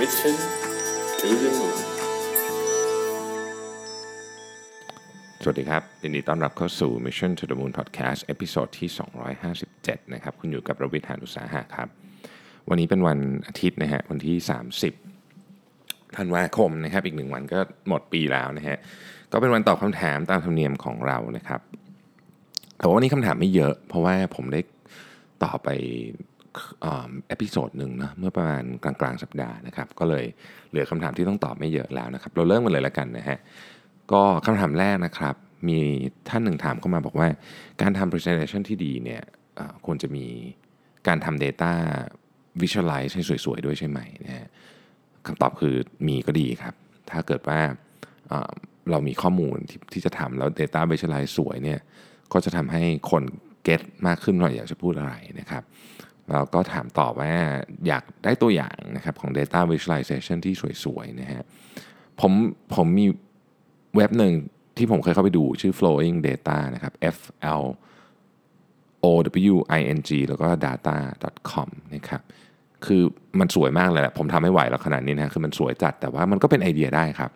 Mission to the Moon สวัสดีครับยินดีต้อนรับเข้าสู่ Mission to the Moon Podcast episode ที่ 257 นะครับ คุณอยู่กับรวิศ หาญอุตสาหะครับ วันนี้เป็นวันอาทิตย์นะฮะ วันที่ 30ธันวาคมนะครับ อีกหนึ่งวันก็หมดปีแล้วนะฮะ ก็เป็นวันตอบคำถามตามธรรมเนียมของเรานะครับ แต่ว่าวันนี้คำถามไม่เยอะ เพราะว่าผมได้ตอบไป episode หนึ่งนะเมื่อประมาณกลางกลางๆสัปดาห์นะครับ ก็เลยเหลือคำถามที่ต้องตอบไม่เยอะแล้วนะครับ เราเริ่มกันเลยแล้วกันนะฮะก็คำถามแรกนะครับ มีท่านหนึ่งถามเข้ามาบอกว่า การทำ presentation ที่ดีเนี่ยควรจะมีการทำ data visualize ให้สวยๆ ด้วยใช่ไหมนะฮะคำตอบคือมีก็ดีครับ ถ้าเกิดว่าเรามีข้อมูลที่ที่จะทำแล้ว data visualize สวยเนี่ยก็จะทำให้คนเก็ตมากขึ้นว่าอยากจะพูดอะไรนะครับ แล้วก็ถามต่อว่าอยากได้ตัวอย่างนะครับของ data visualization ที่สวยๆนะฮะผมผมมีเว็บหนึ่งที่ผมเคยเข้าไปดูชื่อ flowing data นะครับ f l o w i n g แล้วก็ data.com นะครับคือมันสวยมากเลยแหละผมทำไม่ไหวแล้วขนาดนี้นะคือมันสวยจัดแต่ว่ามันก็เป็นไอเดียได้ครับ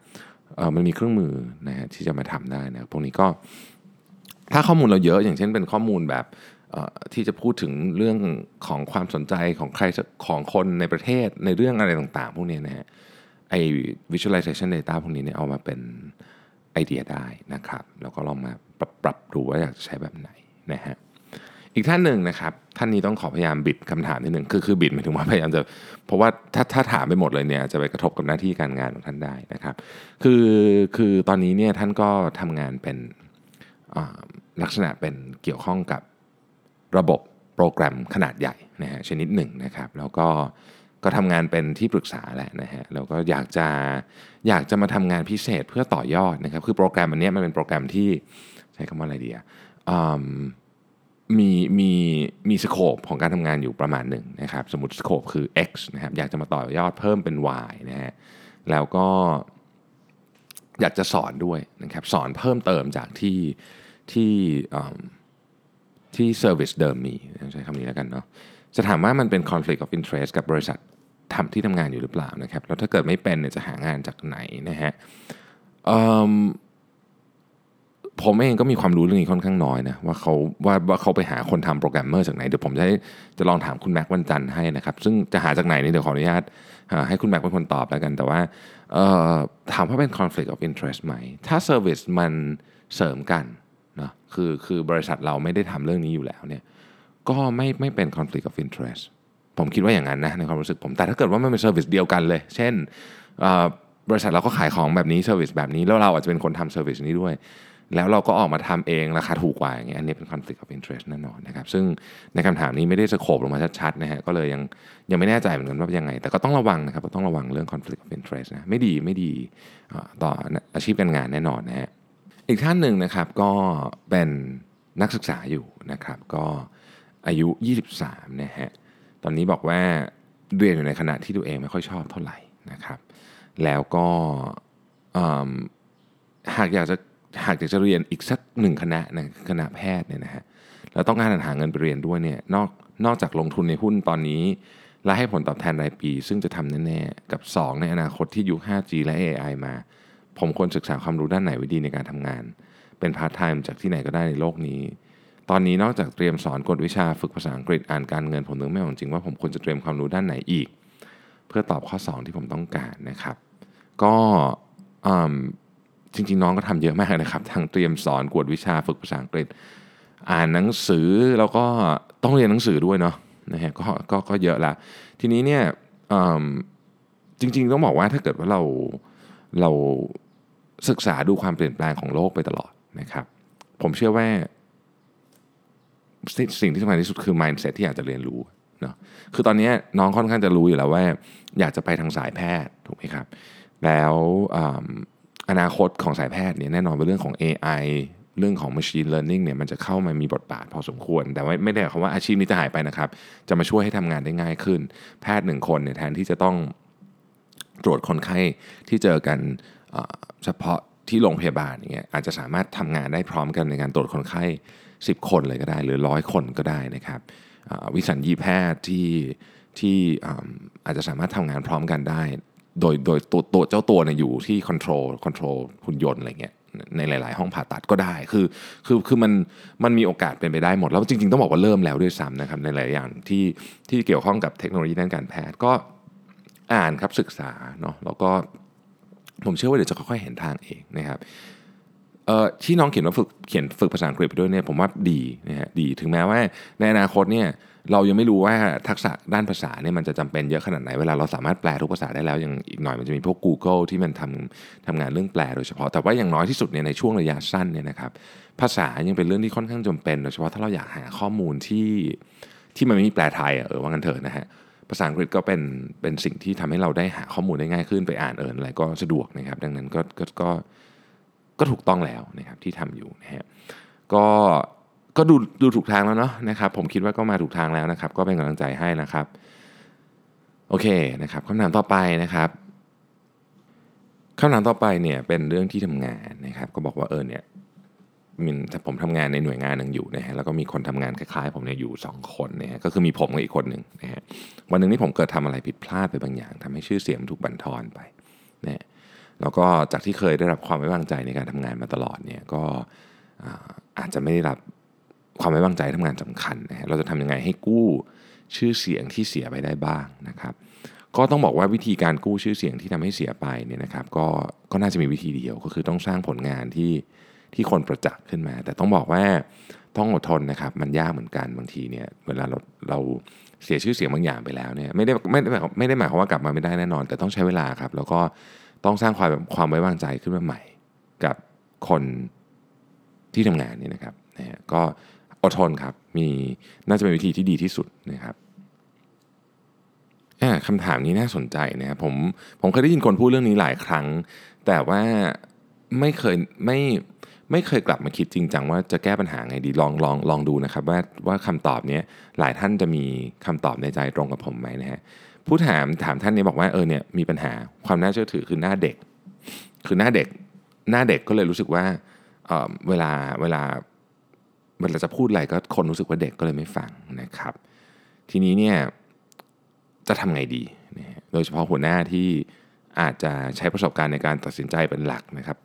มันมีเครื่องมือนะฮะที่จะมาทำได้นะพวกนี้ก็ถ้าข้อมูลเราเยอะอย่างเช่นเป็นข้อมูลแบบ ที่จะพูดถึงเรื่องของความสนใจของใครของคนในประเทศในเรื่องอะไรต่างๆ พวกนี้นะฮะไอ้ visualization data พวกนี้เนี่ยเอามาเป็นไอเดียได้นะครับ แล้วก็ลองมาปรับปรับดูว่าอยากจะใช้แบบไหนนะฮะอีกท่านหนึ่งนะครับ ท่านนี้ต้องขอพยายามบิดคำถามนิดหนึ่งคือคือบิดหมายถึงว่าพยายามจะเพราะว่าถ้าถ้าถามไปหมดเลยเนี่ยจะไปกระทบกับหน้าที่การงานของท่านได้นะครับ คือคือตอนนี้เนี่ยท่านก็ทำงานเป็นลักษณะเป็นเกี่ยวข้องกับ ระบบโปรแกรมขนาดใหญ่นะฮะชนิดหนึ่งนะครับ แล้วก็ก็ทำงานเป็นที่ปรึกษาแหละนะฮะแล้วก็อยากจะอยากจะมาทำงานพิเศษเพื่อต่อยอดนะครับ คือโปรแกรมอันนี้มันเป็นโปรแกรมที่ใช้คำว่าอะไรดีอะมีมีมี scope ของการทำงานอยู่ประมาณหนึ่งนะครับ สมมติ scope คือ x นะครับอยากจะมาต่อยอดเพิ่มเป็น y นะฮะแล้วก็อยากจะสอนด้วยนะครับ สอนเพิ่มเติมจากที่ที่อ ที่ service เดิมมีใช้คำนี้แล้วกันเนาะจะถามว่ามันเป็น conflict of interest กับบริษัททำที่ทำงานอยู่หรือเปล่านะครับแล้วถ้าเกิดไม่เป็นเนี่ยจะหางานจากไหนนะฮะผมเองก็มีความรู้เรื่องนี้ค่อนข้างน้อยนะว่าเขาว่าว่าเขาไปหาคนทำโปรแกรมเมอร์จากไหนเดี๋ยวผมจะจะลองถามคุณแม็กวันจันทร์ให้นะครับ ซึ่งจะหาจากไหนนี่เดี๋ยวขออนุญาตให้คุณแม็กเป็นคนตอบแล้วกัน แต่ว่าถามว่าเป็น conflict of interest ไหม ถ้า service มันเสริมกัน นะคือคือบริษัทเราไม่ได้ทำเรื่องนี้อยู่แล้วเนี่ยก็ไม่ไม่เป็น conflict of interest ผมคิดว่าอย่างนั้นนะในความรู้สึกผม แต่ถ้าเกิดว่ามันเป็น service เดียวกันเลย เช่นบริษัทเราก็ขายของแบบนี้ service แบบนี้ แล้วเราอาจจะเป็นคนทำ service นี้ด้วย แล้วเราก็ออกมาทำเองราคาถูกกว่าอย่างเงี้ยอันนี้เป็น conflict of interest แน่นอนนะครับซึ่งในคำถามนี้ไม่ได้สโคบลงมาชัดๆนะฮะก็เลยยังยังไม่แน่ใจเหมือนกันว่ายังไง แต่ก็ต้องระวังนะครับต้องระวังเรื่อง conflict of interest นะไม่ดีไม่ดีต่ออาชีพการงานแน่นอนนะฮะ อีกท่านหนึ่งนะครับก็เป็นนักศึกษาอยู่นะครับก็อายุ 23นะฮะตอนนี้บอกว่าเรียนอยู่ในคณะที่ตัวเองไม่ค่อยชอบเท่าไหร่นะครับ แล้วก็หากอยากจะหากอยากจะเรียนอีกสักหนึ่งคณะนะคณะแพทย์เนี่ยนะฮะแล้วต้องการหาเงินไปเรียนด้วยเนี่ยนอกนอกจากลงทุนในหุ้นตอนนี้ และให้ผลตอบแทนรายปี ซึ่งจะทำแน่ๆกับ 2 ในอนาคตที่ยุค 5G และ AI มา ผมควรศึกษาความรู้ด้านไหนไว้ดีในการทำงาน เป็นพาร์ทไทม์จากที่ไหนก็ได้ในโลกนี้ ตอนนี้นอกจากเตรียมสอนกฎวิชาฝึกภาษาอังกฤษอ่านการเงินผมนึกไม่ออกจริงว่าผมควรจะเตรียมความรู้ด้านไหนอีก เพื่อตอบข้อ 2 ที่ผมต้องการนะครับ ก็จริงๆน้องก็ทำเยอะมากนะครับทั้งเตรียมสอนกวดวิชาฝึกภาษาอังกฤษ อ่านหนังสือแล้วก็ต้องเรียนหนังสือด้วยเนาะนะฮะก็ก็ก็เยอะละทีนี้เนี่ยจริงๆต้องบอกว่าถ้าเกิดว่าเราเรา ศึกษาดูความเปลี่ยนแปลงของโลกไปตลอดนะครับ ผมเชื่อว่า สิ่งที่สำคัญที่สุดคือ mindset ที่อยากจะเรียนรู้เนาะคือตอนนี้น้องค่อนข้างจะรู้อยู่แล้วว่า อยากจะไปทางสายแพทย์ถูกไหมครับ แล้วออนาคตของสายแพทย์เนี่ยแน่นอนเป็นเรื่องของ AI เรื่องของ Machine Learning เนี่ยมันจะเข้ามามีบทบาทพอสมควร แต่ว่าไม่ได้หมายความว่าอาชีพนี้จะหายไปนะครับ จะมาช่วยให้ทำงานได้ง่ายขึ้น แพทย์หนึ่งคนเนี่ยแทนที่จะต้องตรวจคนไข้ที่เจอกัน เฉพาะที่โรงพยาบาลอย่างเงี้ยอาจจะสามารถทำงานได้พร้อมกันในการตรวจคนไข้ 10 คนเลยก็ได้ หรือร้อยคนก็ได้นะครับวิสัญญีแพทย์ที่ที่อาจจะสามารถทำงานพร้อมกันได้ โดยโดยตัวตัวเจ้าตัวเนี่ยอยู่ที่ control control หุ่นยนต์อะไรเงี้ยในหลาย ๆ ห้องผ่าตัดก็ได้ คือ คือ คือมัน มันมีโอกาสเป็นไปได้หมด แล้วจริง ๆ ต้องบอกว่าเริ่มแล้วด้วยซ้ำนะครับ ในหลายอย่างที่ ที่เกี่ยวข้องกับเทคโนโลยีด้านการแพทย์ ก็อ่านครับศึกษาเนาะ แล้วก็ ผมเชื่อว่าเดี๋ยวจะค่อยๆเห็นทางเองนะครับที่น้องเขียนว่าฝึกเขียนฝึกภาษาอังกฤษไปด้วยเนี่ยผมว่าดีนะฮะดีถึงแม้ว่าในอนาคตเนี่ยเรายังไม่รู้ว่าทักษะด้านภาษาเนี่ยมันจะจำเป็นเยอะขนาดไหน เวลาเราสามารถแปลทุกภาษาได้แล้วอยังอีกหน่อยมันจะมีพวก Google ที่มันทำทำงานเรื่องแปลโดยเฉพาะ แต่ว่าอย่างน้อยที่สุดเนี่ยในช่วงระยะสั้นเนี่ยนะครับภาษายังเป็นเรื่องที่ค่อนข้างจำเป็นโดยเฉพาะถ้าเราอยากหาข้อมูลที่ที่มันไม่มีแปลไทยเออว่างันเถอะนะฮะ ภาษาอังกฤษก็เป็นเป็นสิ่งที่ทำให้เราได้หาข้อมูลได้ง่ายขึ้นไปอ่านเอินอะไรก็สะดวกนะครับ ดังนั้นก็ก็ก็ก็ถูกต้องแล้วนะครับที่ทำอยู่นะฮะก็ก็ดูดูถูกทางแล้วเนาะนะครับ ผมคิดว่าก็มาถูกทางแล้วนะครับ ก็เป็นกำลังใจให้นะครับ โอเคนะครับคำถามต่อไปนะครับคำถามต่อไปเนี่ยเป็นเรื่องที่ทำงานนะครับ ก็บอกว่าเออเนี่ย มินผมทำงานในหน่วยงานหนึ่งอยู่นะฮะแล้วก็มีคนทำงานคล้ายๆ ผมเนี่ยอยู่ 2 คนนะฮะก็คือมีผมกับอีกคนหนึ่งนะฮะวันหนึ่งนี่ผมเกิดทำอะไรผิดพลาดไปบางอย่างทำให้ชื่อเสียงถูกบั่นทอนไปนะแล้วก็จากที่เคยได้รับความไว้วางใจในการทำงานมาตลอดเนี่ยก็อาจจะไม่ได้รับความไว้วางใจทำงานสำคัญนะฮะเราจะทำยังไงให้กู้ชื่อเสียงที่เสียไปได้บ้างนะครับ ก็ต้องบอกว่าวิธีการกู้ชื่อเสียงที่ทำให้เสียไปเนี่ยนะครับ ก็ก็น่าจะมีวิธีเดียวก็คือต้องสร้างผลงานที่ ที่คนประจักษ์ขึ้นมา แต่ต้องบอกว่าต้องอดทนนะครับ มันยากเหมือนกันบางทีเนี่ยเวลาเราเราเสียชื่อเสียงบางอย่างไปแล้วเนี่ยไม่ได้ไม่ได้ไม่ได้หมายความว่ากลับมาไม่ได้แน่นอน แต่ต้องใช้เวลาครับ แล้วก็ต้องสร้างความความไว้วางใจขึ้นมาใหม่ กับคนที่ทำงานนี่นะครับนะฮะก็อดทนครับมีน่าจะเป็นวิธีที่ดีที่สุดนะครับคำถามนี้น่าสนใจนะครับผมผมเคยได้ยินคนพูดเรื่องนี้หลายครั้ง แต่ว่าไม่เคยไม่ ไม่เคยกลับมาคิดจริงจังว่าจะแก้ปัญหาไงดีลองลองลองดูนะครับ ว่าว่าคำตอบนี้หลายท่านจะมีคำตอบในใจตรงกับผมไหมนะฮะผู้ถามถามท่านนี้บอกว่าเออเนี่ยมีปัญหาความน่าเชื่อถือคือหน้าเด็ก คือหน้าเด็กหน้าเด็กก็เลยรู้สึกว่าเเวลาเวลาเวลาจะพูดอะไรก็คนรู้สึกว่าเด็กก็เลยไม่ฟังนะครับ ทีนี้เนี่ยจะทำไงดี โดยเฉพาะหัวหน้าที่อาจจะใช้ประสบการณ์ในการตัดสินใจเป็นหลักนะครับ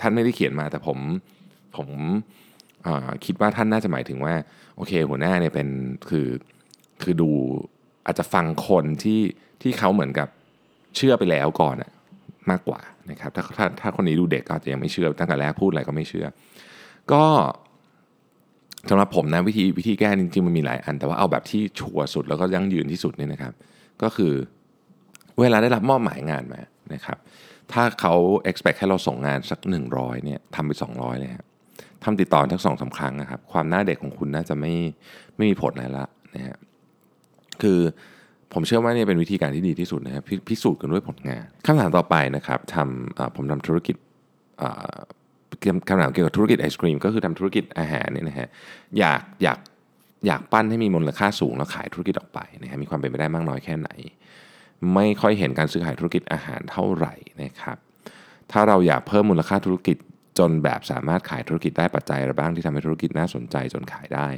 ท่านไม่ได้เขียนมาแต่ผมผมคิดว่าท่านน่าจะหมายถึงว่าโอเค หัวหน้าเนี่ยเป็นคือคือดูอาจจะฟังคนที่ที่เขาเหมือนกับเชื่อไปแล้วก่อนอะมากกว่านะครับถ้าถ้าถ้าคนนี้ดูเด็กก็อาจจะยังไม่เชื่อตั้งแต่แรกพูดอะไรก็ไม่เชื่อ ก็สำหรับผมนะวิธีวิธีแก้จริงๆมันมีหลายอัน แต่ว่าเอาแบบที่ชัวร์สุดแล้วก็ยั่งยืนที่สุดเนี่ยนะครับ ก็คือเวลาได้รับมอบหมายงานมานะครับ ถ้าเขา expect ให้เราส่งงานสัก 100เนี่ยทำไป 200เลยครับทำติดต่อทั้งสองสาครั้งนะครับ ความหน้าเด็กของคุณน่าจะไม่ไม่มีผลอะไรละนะฮะคือผมเชื่อว่านี่เป็นวิธีการที่ดีที่สุดนะครับพิสูจน์กันด้วยผลงานคำถามต่อไปนะครับทำผมทำธุรกิจคำถามเกี่ยวกับธุรกิจไอศครีมก็คือทำธุรกิจอาหารเนี่ยนะฮะอยากอยากอยากปั้นให้มีมูลค่าสูงแล้วขายธุรกิจออกไปนะฮะมีความเป็นไปได้มากน้อยแค่ไหน ไม่ค่อยเห็นการซื้อขายธุรกิจอาหารเท่าไหร่นะครับ ถ้าเราอยากเพิ่มมูลค่าธุรกิจจนแบบสามารถขายธุรกิจได้ปัจจัยอะไรบ้างที่ทำให้ธุรกิจน่าสนใจจนขายได้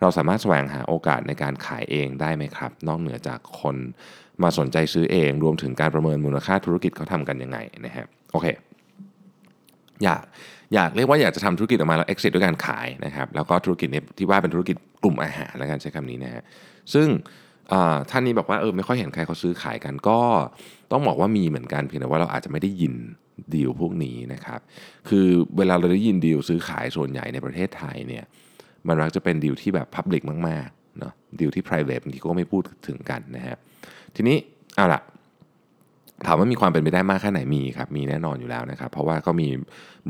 เราสามารถแสวงหาโอกาสในการขายเองได้ไหมครับ นอกเหนือจากคนมาสนใจซื้อเอง รวมถึงการประเมินมูลค่าธุรกิจเขาทำกันยังไงนะฮะโอเคอยากอยากเรียกว่าอยากจะทำธุรกิจออกมาแล้ว exit ด้วยการขายนะครับแล้วก็ธุรกิจที่ว่าเป็นธุรกิจกลุ่มอาหารแล้วกันใช้คำนี้นะฮะซึ่ง ท่านนี้บอกว่าเออไม่ค่อยเห็นใครเขาซื้อขายกันก็ต้องบอกว่ามีเหมือนกันเพียงแต่ว่าเราอาจจะไม่ได้ยินดีลพวกนี้นะครับ คือเวลาเราได้ยินดีลซื้อขายส่วนใหญ่ในประเทศไทยเนี่ยมันมักจะเป็นดีลที่แบบพับลิกมากๆเนาะดีลที่ private บางทีก็ไม่พูดถึงกันนะฮะทีนี้เอาล่ะ ถามว่ามีความเป็นไปได้มากแค่ไหนมีครับมีแน่นอนอยู่แล้วนะครับ เพราะว่าก็มี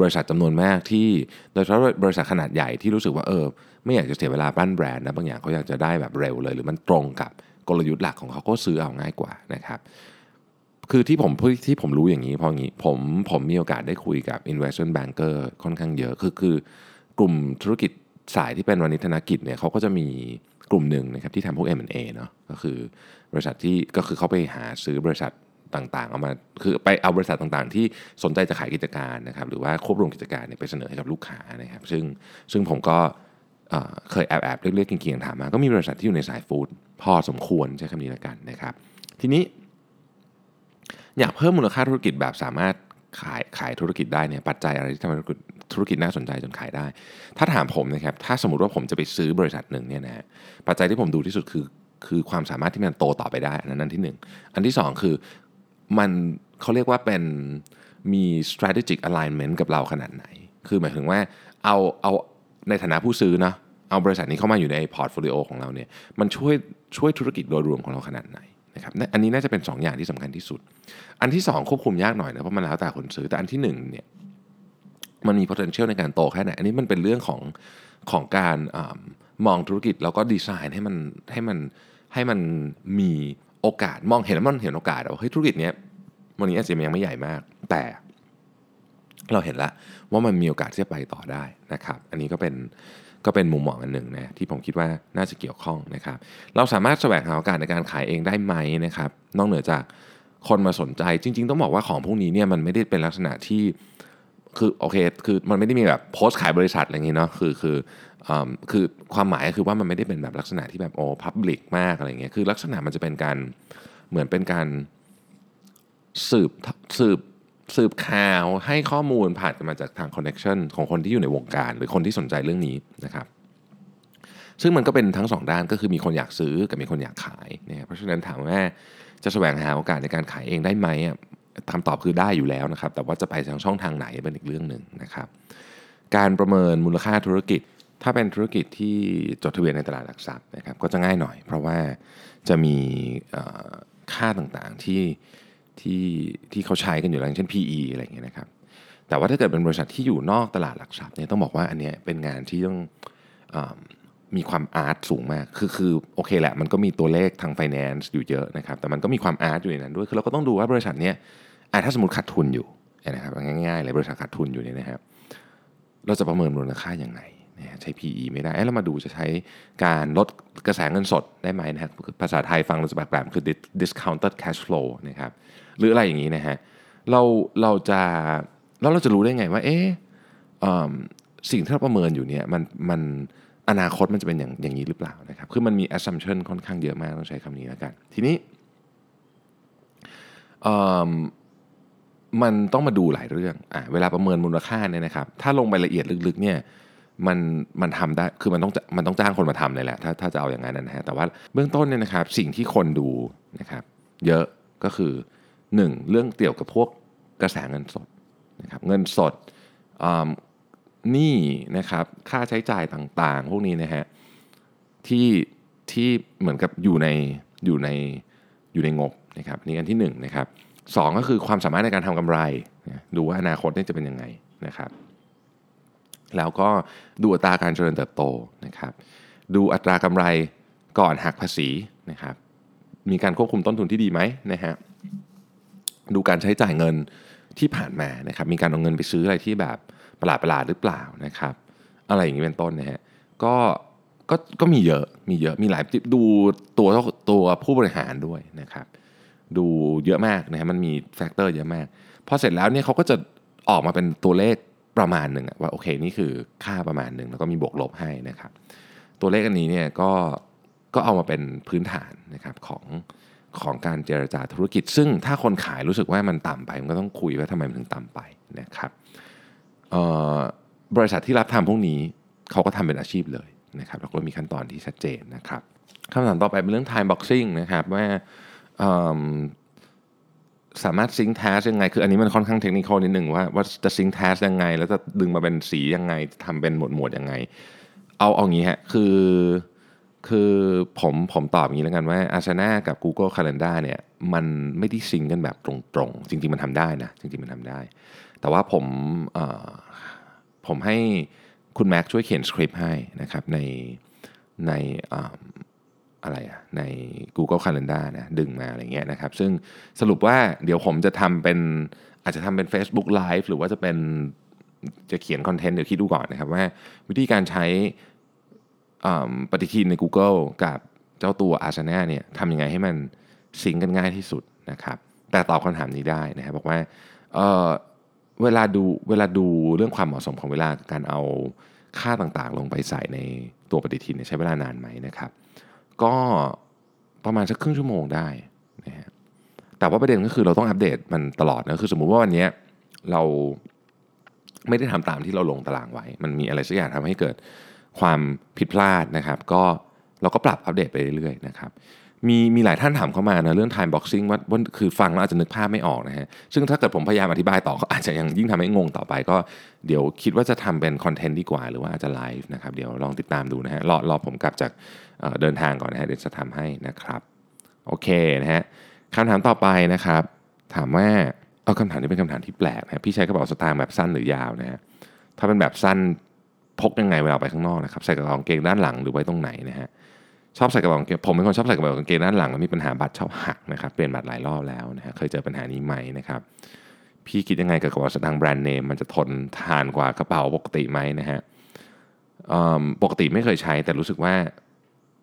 บริษัทจำนวนมากที่โดยเฉพาะบริษัทขนาดใหญ่ที่รู้สึกว่าเออไม่อยากจะเสียเวลาปั้นแบรนด์นะบางอย่างเขาอยากจะได้แบบเร็วเลย หรือมันตรงกับกลยุทธ์หลักของเขาก็ซื้อเอาง่ายกว่านะครับ คือที่ผมที่ผมรู้อย่างนี้เพราะงี้ผมผมมีโอกาสได้คุยกับ investment banker ค่อนข้างเยอะคือคือกลุ่มธุรกิจสายที่เป็นวณิธนกิจเนี่ยเขาก็จะมีกลุ่มหนึ่งนะครับที่ทำพวก M&A เนาะก็คือบริษัทที่ก็คือเขาไปหาซื้อบริษัท ต่างๆ เอามาคือไปเอาบริษัทต่างๆ ที่สนใจจะขายกิจการนะครับหรือว่าควบรวมกิจการเนี่ยไปเสนอให้กับลูกค้านะครับ ซึ่งซึ่งผมก็เคยแอบแอบเรียกๆเกียงๆถามมาก็มีบริษัทที่อยู่ในสายฟู้ดพอสมควรใช้คำนี้แล้วกันนะครับ ทีนี้ อยากเพิ่มมูลค่าธุรกิจแบบสามารถขายขายธุรกิจได้เนี่ยปัจจัยอะไรที่ทำให้ธุรกิจธุรกิจน่าสนใจจนขายได้ ถ้าถามผมนะครับถ้าสมมติว่าผมจะไปซื้อบริษัทหนึ่งเนี่ยนะฮะปัจจัยที่ผมดูที่สุดคือคือความสามารถที่มันโตต่อไปได้อันนั้นที่หนึ่งอันที่สองคือ มันเขาเรียกว่าเป็นมี strategic alignment กับเราขนาดไหน คือหมายถึงว่าเอาเอาในฐานะผู้ซื้อเนาะเอาบริษัทนี้เข้ามาอยู่ใน portfolio ของเราเนี่ยมันช่วยช่วยธุรกิจโดยรวมของเราขนาดไหนนะครับอันนี้น่าจะเป็น 2 อย่างที่สำคัญที่สุด อันที่ 2 ควบคุมยากหน่อยนะเพราะมันแล้วแต่คนซื้อแต่อันที่1เนี่ยมันมี potential ในการโตแค่ไหนอันนี้มันเป็นเรื่องของของการอมองธุรกิจแล้วก็ดีไซน์ให้มันให้มันให้มันมี โอกาสมองเห็นมันเห็นโอกาสว่าเฮ้ยธุรกิจเนี้ยวันนี้อาจจะยังไม่ใหญ่มาก แต่เราเห็นแล้วว่ามันมีโอกาสที่จะไปต่อได้นะครับ อันนี้ก็เป็นก็เป็นมุมมองอันหนึ่งนะที่ผมคิดว่าน่าจะเกี่ยวข้องนะครับ เราสามารถแสวงหาโอกาสในการขายเองได้ไหมนะครับ นอกเหนือจากคนมาสนใจจริง ๆ ต้องบอกว่าของพวกนี้เนี่ยมันไม่ได้เป็นลักษณะที่ คือโอเค คือมันไม่ได้มีแบบโพสต์ขายบริษัทอะไรอย่างงี้เนาะคือคืออคือความหมายก็คือว่ามันไม่ได้เป็นแบบลักษณะที่แบบโอ้พับลิกมากอะไรเงี้ยคือลักษณะมันจะเป็นการเหมือนเป็นการสืบสืบสืบข่าวให้ข้อมูลผ่านกันมาจากทางคอนเน็ชันของคนที่อยู่ในวงการ หรือคนที่สนใจเรื่องนี้นะครับซึ่งมันก็เป็นทั้งสองด้านก็คือมีคนอยากซื้อกับมีคนอยากขายเนี่ยเพราะฉะนั้นถามว่าจะแสวงหาโอกาสในการขายเองได้ไหมอะ คำตอบคือได้อยู่แล้วนะครับ แต่ว่าจะไปทางช่องทางไหนเป็นอีกเรื่องหนึ่งนะครับ การประเมินมูลค่าธุรกิจ ถ้าเป็นธุรกิจที่จดทะเบียนในตลาดหลักทรัพย์นะครับก็จะง่ายหน่อย เพราะว่าจะมีค่าต่างๆที่ที่ที่เขาใช้กันอยู่แล้วอย่างเช่น PE อะไรอย่างเงี้ยนะครับ แต่ว่าถ้าเกิดเป็นบริษัทที่อยู่นอกตลาดหลักทรัพย์เนี่ยต้องบอกว่าอันเนี้ยเป็นงานที่ต้องอ มีความอาร์ตสูงมาก คือคือโอเคแหละ มันก็มีตัวเลขทาง finance อยู่เยอะนะครับ แต่มันก็มีความอาร์ตอยู่ในนั้นด้วย คือเราก็ต้องดูว่าบริษัทเนี้ยถ้าสมมติขาดทุนอยู่นะครับง่ายๆเลยบริษัทขาดทุนอยู่เนี่ยนะครับ เราจะประเมินมูลค่าอย่างไงใช้ PE ไม่ได้เอ้ยเรามาดูจะใช้การลดกระแสเงินสดได้ไหมนะครับภาษาไทยฟังเราจะแบบแบบคือ discounted cash flow นะครับ หรืออะไรอย่างนี้นะฮะ เราเราจะแล้วเราจะรู้ได้ไงว่า เอ๊ะสิ่งที่เราประเมินอยู่เนี่ยมันมัน อนาคตมันจะเป็นอย่างอย่างนี้หรือเปล่านะครับ คือมันมี assumption ค่อนข้างเยอะมากต้องใช้คำนี้แล้วกัน ทีนี้มันต้องมาดูหลายเรื่องอะเวลาประเมินมูลค่าเนี่ยนะครับ ถ้าลงไปละเอียดลึกๆเนี่ยมันมันทำได้ คือมันต้องมันต้องจ้างคนมาทำเลยแหละ ถ้าถ้าจะเอาอย่างนั้นนะฮะ แต่ว่าเบื้องต้นเนี่ยนะครับ สิ่งที่คนดูนะครับ เยอะก็คือ 1. เรื่องเกี่ยวกับพวกกระแสเงินสดนะครับ เงินสด หนี้นะครับค่าใช้จ่ายต่างๆ พวกนี้นะฮะที่ที่เหมือนกับอยู่ในอยู่ในอยู่ในงบนะครับนี่อันที่1นงนะครับสองก็คือความสามารถในการทำกำไร ดูว่าอนาคตนี่จะเป็นยังไงนะครับ แล้วก็ดูอัตราการเจริญเติบโตนะครับ ดูอัตรากำไรก่อนหักภาษีนะครับ มีการควบคุมต้นทุนที่ดีไหมนะฮะดูการใช้จ่ายเงินที่ผ่านมานะครับ มีการเอาเงินไปซื้ออะไรที่แบบ ประหลาดประหลาดหรือเปล่านะครับ อะไรอย่างนี้เป็นต้นนะฮะก็ก็ก็มีเยอะมีเยอะมีหลายดูตัวตัวผู้บริหารด้วยนะครับ ดูเยอะมากนะฮะมันมี factor เยอะมากพอเสร็จแล้วเนี่ยเขาก็จะออกมาเป็นตัวเลขประมาณหนึ่งว่าโอเคนี่คือค่าประมาณหนึ่งแล้วก็มีบวกลบให้นะครับ ตัวเลขอันนี้เนี่ยก็ก็เอามาเป็นพื้นฐานนะครับของของการเจรจาธุรกิจ ซึ่งถ้าคนขายรู้สึกว่ามันต่ำไป มันก็ต้องคุยว่าทำไมมันถึงต่ำไปนะครับ บริษัทที่รับทำพวกนี้เขาก็ทำเป็นอาชีพเลยนะครับแล้วก็มีขั้นตอนที่ชัดเจนนะครับคำถามต่อไปเป็นเรื่อง time boxing นะครับว่าสามารถซิงค์แทสยังไง คืออันนี้มันค่อนข้างเทคนิคนิดหนึ่งว่าว่าจะซิงค์แทสยังไง แล้วจะดึงมาเป็นสียังไงทำเป็นหมวดหมวดยังไง เอาเอางี้ฮะคือคือผมผมตอบอย่างนี้แล้วกันว่า Asana กับ Google Calendar เนี่ยมันไม่ได้ซิงกันแบบตรงๆ จริงๆมันทำได้นะ จริงๆมันทำได้ แต่ว่าผม ผมให้คุณแม็กช่วยเขียนสคริปต์ให้นะครับในในอะไรอะใน Google Calendar นะดึงมาอะไรเงี้ยนะครับ ซึ่งสรุปว่าเดี๋ยวผมจะทำเป็นอาจจะทำเป็น Facebook Live หรือว่าจะเป็นจะเขียนคอนเทนต์เดี๋ยวคิดดูก่อนนะครับว่า วิธีการใช้ปฏิทินใน Google กับเจ้าตัว Asana เนี่ยทำยังไงให้มันซิงกันง่ายที่สุดนะครับ แต่ตอบคำถามนี้ได้นะครับบอกว่า เวลาดูเวลาดูเรื่องความเหมาะสมของเวลาการเอาค่าต่างๆ ลงไปใส่ในตัวปฏิทินใช้เวลานานไหมนะครับ ก็ประมาณสักครึ่งชั่วโมงได้นะฮะแต่ว่าประเด็นก็คือเราต้องอัปเดตมันตลอดนะคือสมมุติว่าวันนี้เราไม่ได้ทำตามที่เราลงตารางไว้ มันมีอะไรสักอย่างทำให้เกิดความผิดพลาดนะครับ ก็เราก็ปรับอัปเดตไปเรื่อยๆนะครับ มีมีหลายท่านถามเข้ามานะเรื่อง time boxing ว่าว่าคือฟังแล้วอาจจะนึกภาพไม่ออกนะฮะซึ่งถ้าเกิดผมพยายามอธิบายต่อก็อาจจะยังยิ่งทำให้งงต่อไปก็เดี๋ยวคิดว่าจะทำเป็นคอนเทนต์ดีกว่า หรือว่าอาจจะไลฟ์นะครับเดี๋ยวลองติดตามดูนะฮะรอรอผมกลับจากเดินทางก่อนนะฮะเดี๋ยวจะทำให้นะครับโอเคนะฮะคำถามต่อไปนะครับ ถามว่าเอาคำถามนี้เป็นคำถามที่แปลกนะพี่ใช้กระเป๋าสตางค์แบบสั้นหรือยาวนะฮะถ้าเป็นแบบสั้นพกยังไงเวลาไปข้างนอกนะครับใส่กระเป๋ากางเกงด้านหลังหรือไว้ตรงไหนนะฮะ ชอบใส่กระเป๋ากางเกงผมเป็นคนชอบใส่กระเป๋ากางเกงด้านหลังแล้วมีปัญหาบัตรชอบหักนะครับเปลี่ยนบัตรหลายรอบแล้วนะฮะเคยเจอปัญหานี้ไหมนะครับ พี่คิดยังไงกับกระเป๋าสตางค์แบรนด์เนมมันจะทนทานกว่ากระเป๋าปกติไหมนะฮะปกติไม่เคยใช้แต่รู้สึกว่า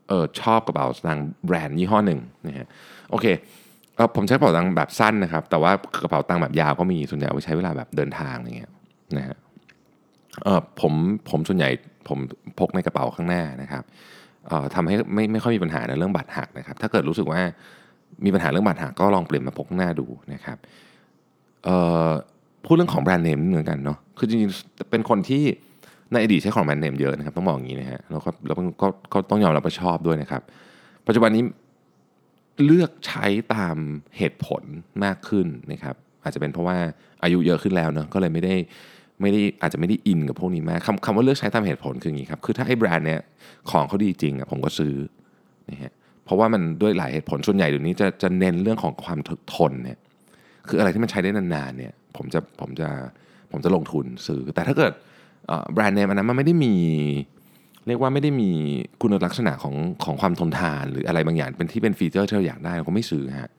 เออชอบกระเป๋าสตางค์แบรนด์ยี่ห้อหนึ่งนะฮะโอเคเออผมใช้กระเป๋าตังค์แบบสั้นนะครับ แต่ว่ากระเป๋าตังค์แบบยาวก็มีส่วนใหญ่เอาไว้ใช้เวลาแบบเดินทางอย่างเงี้ยนะฮะเออผมผมส่วนใหญ่ผมพกในกระเป๋าข้างหน้านะครับ ทำให้ไม่ไม่ค่อยมีปัญหาในเรื่องบัตรหักนะครับ ถ้าเกิดรู้สึกว่ามีปัญหาเรื่องบัตรหักก็ลองเปลี่ยนมาพกหน้าดูนะครับพูดเรื่องของแบรนด์เนมนิดนึงแล้วกันเนาะคือจริงๆเป็นคนที่ในอดีตใช้ของแบรนด์เนมเยอะนะครับต้องบอกอย่างนี้นะฮะแล้วก็แล้วก็ก็ต้องยอมรับว่าชอบด้วยนะครับ ปัจจุบันนี้เลือกใช้ตามเหตุผลมากขึ้นนะครับ อาจจะเป็นเพราะว่าอายุเยอะขึ้นแล้วเนาะก็เลยไม่ได้ ไม่ได้อาจจะไม่ได้อินกับพวกนี้มากคำคำว่าเลือกใช้ตามเหตุผลคืออย่างนี้ครับคือถ้าไอ้แบรนด์เนี้ยของเขาดีจริงอะผมก็ซื้อนะฮะเพราะว่ามันด้วยหลายเหตุผลส่วนใหญ่เดี๋ยวนี้จะจะเน้นเรื่องของความทนเนี่ยคืออะไรที่มันใช้ได้นานๆเนี่ยผมจะผมจะผมจะลงทุนซื้อ แต่ถ้าเกิดแบรนด์เนมอันนั้นมันไม่ได้มี เรียกว่าไม่ได้มีคุณลักษณะของของความทนทานหรืออะไรบางอย่างเป็นที่เป็นฟีเจอร์ที่เราอยากได้เราก็ไม่ซื้อฮะ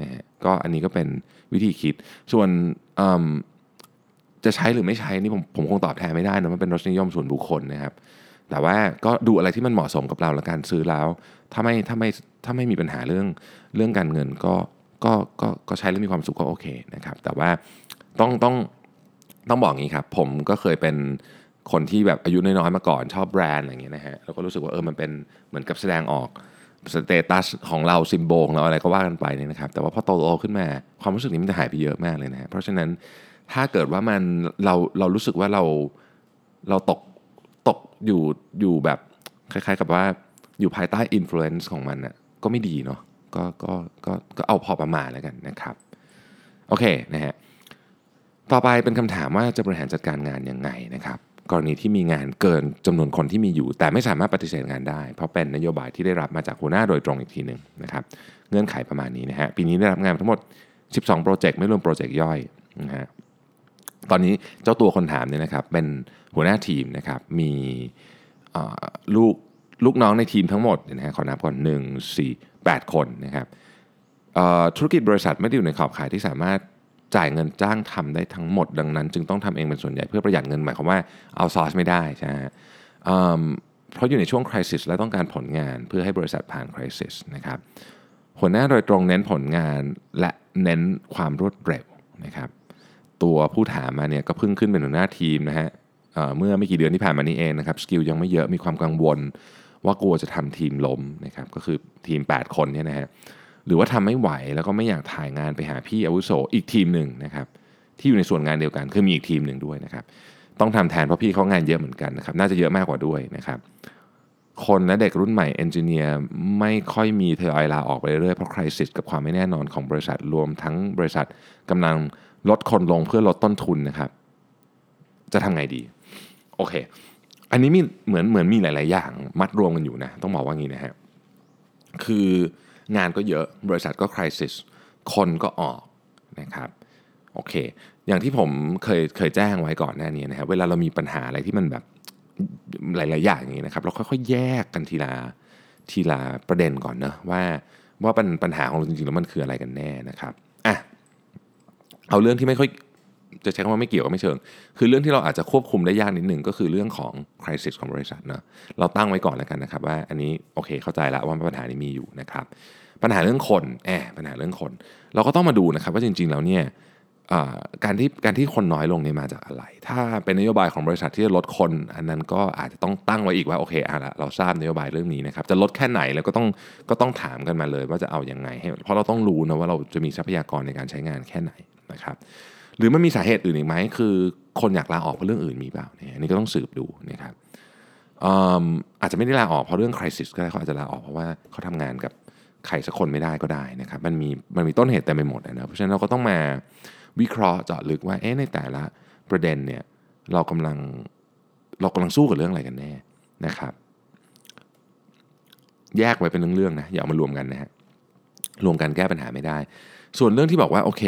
นะฮะก็อันนี้ก็เป็นวิธีคิดส่วนอิ่ม จะใช้หรือไม่ใช้นี่ผมผมคงตอบแทนไม่ได้นะมันเป็นรสนิยมส่วนบุคคลนะครับ แต่ว่าก็ดูอะไรที่มันเหมาะสมกับเราและการซื้อแล้ว ถ้าไม่ถ้าไม่ถ้าไม่มีปัญหาเรื่องเรื่องการเงินก็ก็ก็ก็ใช้แล้วมีความสุขก็โอเคนะครับ แต่ว่าต้องต้องต้องบอกอย่างนี้ครับ ผมก็เคยเป็นคนที่แบบอายุน้อยๆมาก่อนชอบแบรนด์อะไรอย่างเงี้ยนะฮะแล้วก็รู้สึกว่าเออมันเป็นเหมือนกับแสดงออกสเตตัสของเราซิมโบของเราอะไรก็ว่ากันไปเนี่ยนะครับ แต่ว่าพอโตๆขึ้นมาความรู้สึกนี้มันจะหายไปเยอะมากเลยนะฮะเพราะฉะนั้น ถ้าเกิดว่ามันเราเรารู้สึกว่าเราเราตกตกอยู่อยู่แบบคล้าย ๆ กับว่าอยู่ภายใต้อิ f l u e n c e ของมันน่ะก็ไม่ดีเนาะก็ก็ก็ก็เอาพอประมาณแล้วกันนะครับโอเคนะฮะต่อไปเป็นคำถามว่าจะบริหารจัดการงานยังไงนะครับ กรณีที่มีงานเกินจำนวนคนที่มีอยู่ แต่ไม่สามารถปฏิเสธงานได้ เพราะเป็นนโยบายที่ได้รับมาจากหัวหน้าโดยตรงอีกทีหนึ่งนะครับเงื่อนไขประมาณนี้นะฮะปีนี้ได้รับงานทั้งหมด 12 โปรเจกต์ไม่รวมโปรเจกต์ย่อยนะฮะ ตอนนี้เจ้าตัวคนถามเนี่ยนะครับเป็นหัวหน้าทีมนะครับมีลูกลูกน้องในทีมทั้งหมดนะฮะขอนับก่อน1 4 8คนนะครับธุรกิจบริษัทไม่ได้อยู่ในขอบข่ายที่สามารถจ่ายเงินจ้างทำได้ทั้งหมด ดังนั้น จึงต้องทำเองเป็นส่วนใหญ่เพื่อประหยัดเงินหมายความว่าเอาซอร์สไม่ได้ใช่ไหมฮะเอิ่มเพราะอยู่ในช่วงคริสิสและต้องการผลงานเพื่อให้บริษัทผ่านคริสิสนะครับหัวหน้าโดยตรงเน้นผลงานและเน้นความรวดเร็วนะครับ ตัวผู้ถามมาเนี่ยก็เพิ่งขึ้นเป็นหัวหน้าทีมนะฮะเเมื่อไม่กี่เดือนที่ผ่านมานี้เองนะครับสกิลยังไม่เยอะมีความกังวล ว่ากลัวจะทำทีมล้มนะครับก็คือทีม 8 คนเนี่ยนะฮะหรือว่าทำไม่ไหวแล้วก็ไม่อยากถ่ายงานไปหาพี่อาวุโสอีกทีมหนึ่งนะครับที่อยู่ในส่วนงานเดียวกันคือมีอีกทีมหนึ่งด้วยนะครับต้องทำแทนเพราะพี่เขางานเยอะเหมือนกันนะครับน่าจะเยอะมากกว่าด้วยนะครับ คนและเด็กรุ่นใหม่เอนจิเนียร์ไม่ค่อยมีทยอยลาออกไปเรื่อยๆเพราะคริสิสกับความไม่แน่นอนของบริษัทรวมทั้งบริษัทกำลังลดคนลงเพื่อลดต้นทุนนะครับ จะทำไงดี โอเค อันนี้มีเหมือนเหมือนมีหลาย ๆ อย่าง มัดรวมกันอยู่นะ ต้องบอกว่างี้นะฮะคืองานก็เยอะบริษัทก็คริสิสคนก็ออกนะครับโอเค อย่างที่ผมเคยเคยแจ้งไว้ก่อนหน้านี้นะครับเวลาเรามีปัญหาอะไรที่มันแบบ หลาย ๆ อย่างอย่างนี้นะครับ เราค่อยๆ แยกกันทีละทีละประเด็นก่อนเนอะว่าว่าปัญปัญหาของเราจริงๆแล้วมันคืออะไรกันแน่นะครับอะเอาเรื่องที่ไม่ค่อยจะใช้คำว่าไม่เกี่ยวก็ไม่เชิง คือเรื่องที่เราอาจจะควบคุมได้ยากนิดหนึ่งก็คือเรื่องของคริสิสของบริษัทเนอะเราตั้งไว้ก่อนแล้วกันนะครับ ว่าอันนี้โอเคเข้าใจแล้วว่าปัญหานี้มีอยู่นะครับ ปัญหาเรื่องคนแอบปัญหาเรื่องคน เราก็ต้องมาดูนะครับ ว่าจริง ๆ แล้วเนี่ย การที่การที่คนน้อยลงเนี่ยมาจากอะไร ถ้าเป็นนโยบายของบริษัทที่จะลดคน อันนั้นก็อาจจะต้องตั้งไว้อีกว่าโอเคอะละเราทราบนโยบายเรื่องนี้นะครับจะลดแค่ไหนแล้วก็ต้องก็ต้องถามกันมาเลยว่าจะเอาอยังไงให้เพราะเราต้องรู้นะว่าเราจะมีทรัพยากรในการใช้งานแค่ไหนนะครับหรือมันมีสาเหตุอื่นอีกไหมคือคนอยากลาออกเพราะเรื่องอื่นมีเปล่าเนี่ยนนี้ก็ต้องสืบดูนะครับอืมอาจจะไม่ได้ลาออกเพราะเรื่องคริสิสก็ได้เขาอาจจะลาออกเพราะว่าเขาทำงานกับใครสักคนไม่ได้ก็ได้นะครับมันมีมันมีต้นเหตุแต่ไปหมดนะเพราะฉะนั้นเราก็ต้องมา วิเคราะห์เจาะลึกว่าเอ๊ะในแต่ละประเด็นเนี่ยเรากำลังเรากำลังสู้กับเรื่องอะไรกันแน่นะครับ แยกไว้เป็นเรื่องๆนะอย่าเอามารวมกันนะฮะรวมกันแก้ปัญหาไม่ได้ ส่วนเรื่องที่บอกว่าโอเค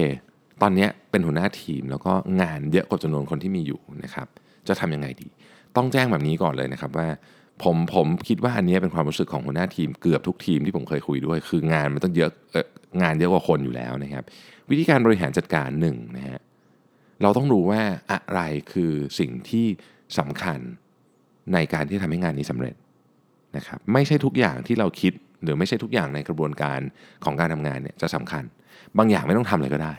ตอนนี้เป็นหัวหน้าทีมแล้วก็งานเยอะกว่าจำนวนคนที่มีอยู่นะครับจะทำยังไงดี ต้องแจ้งแบบนี้ก่อนเลยนะครับว่าผมผมคิดว่าอันนี้เป็นความรู้สึกของหัวหน้าทีมเกือบทุกทีมที่ผมเคยคุยด้วย คืองานมันต้องเยอะ งานเยอะกว่าคนอยู่แล้วนะครับ วิธีการบริหารจัดการหนึ่งนะฮะเราต้องรู้ว่าอะไรคือสิ่งที่สำคัญในการที่ทำให้งานนี้สำเร็จนะครับไม่ใช่ทุกอย่างที่เราคิดหรือไม่ใช่ทุกอย่างในกระบวนการของการทำงานเนี่ยจะสำคัญ บางอย่างไม่ต้องทำเลยก็ได้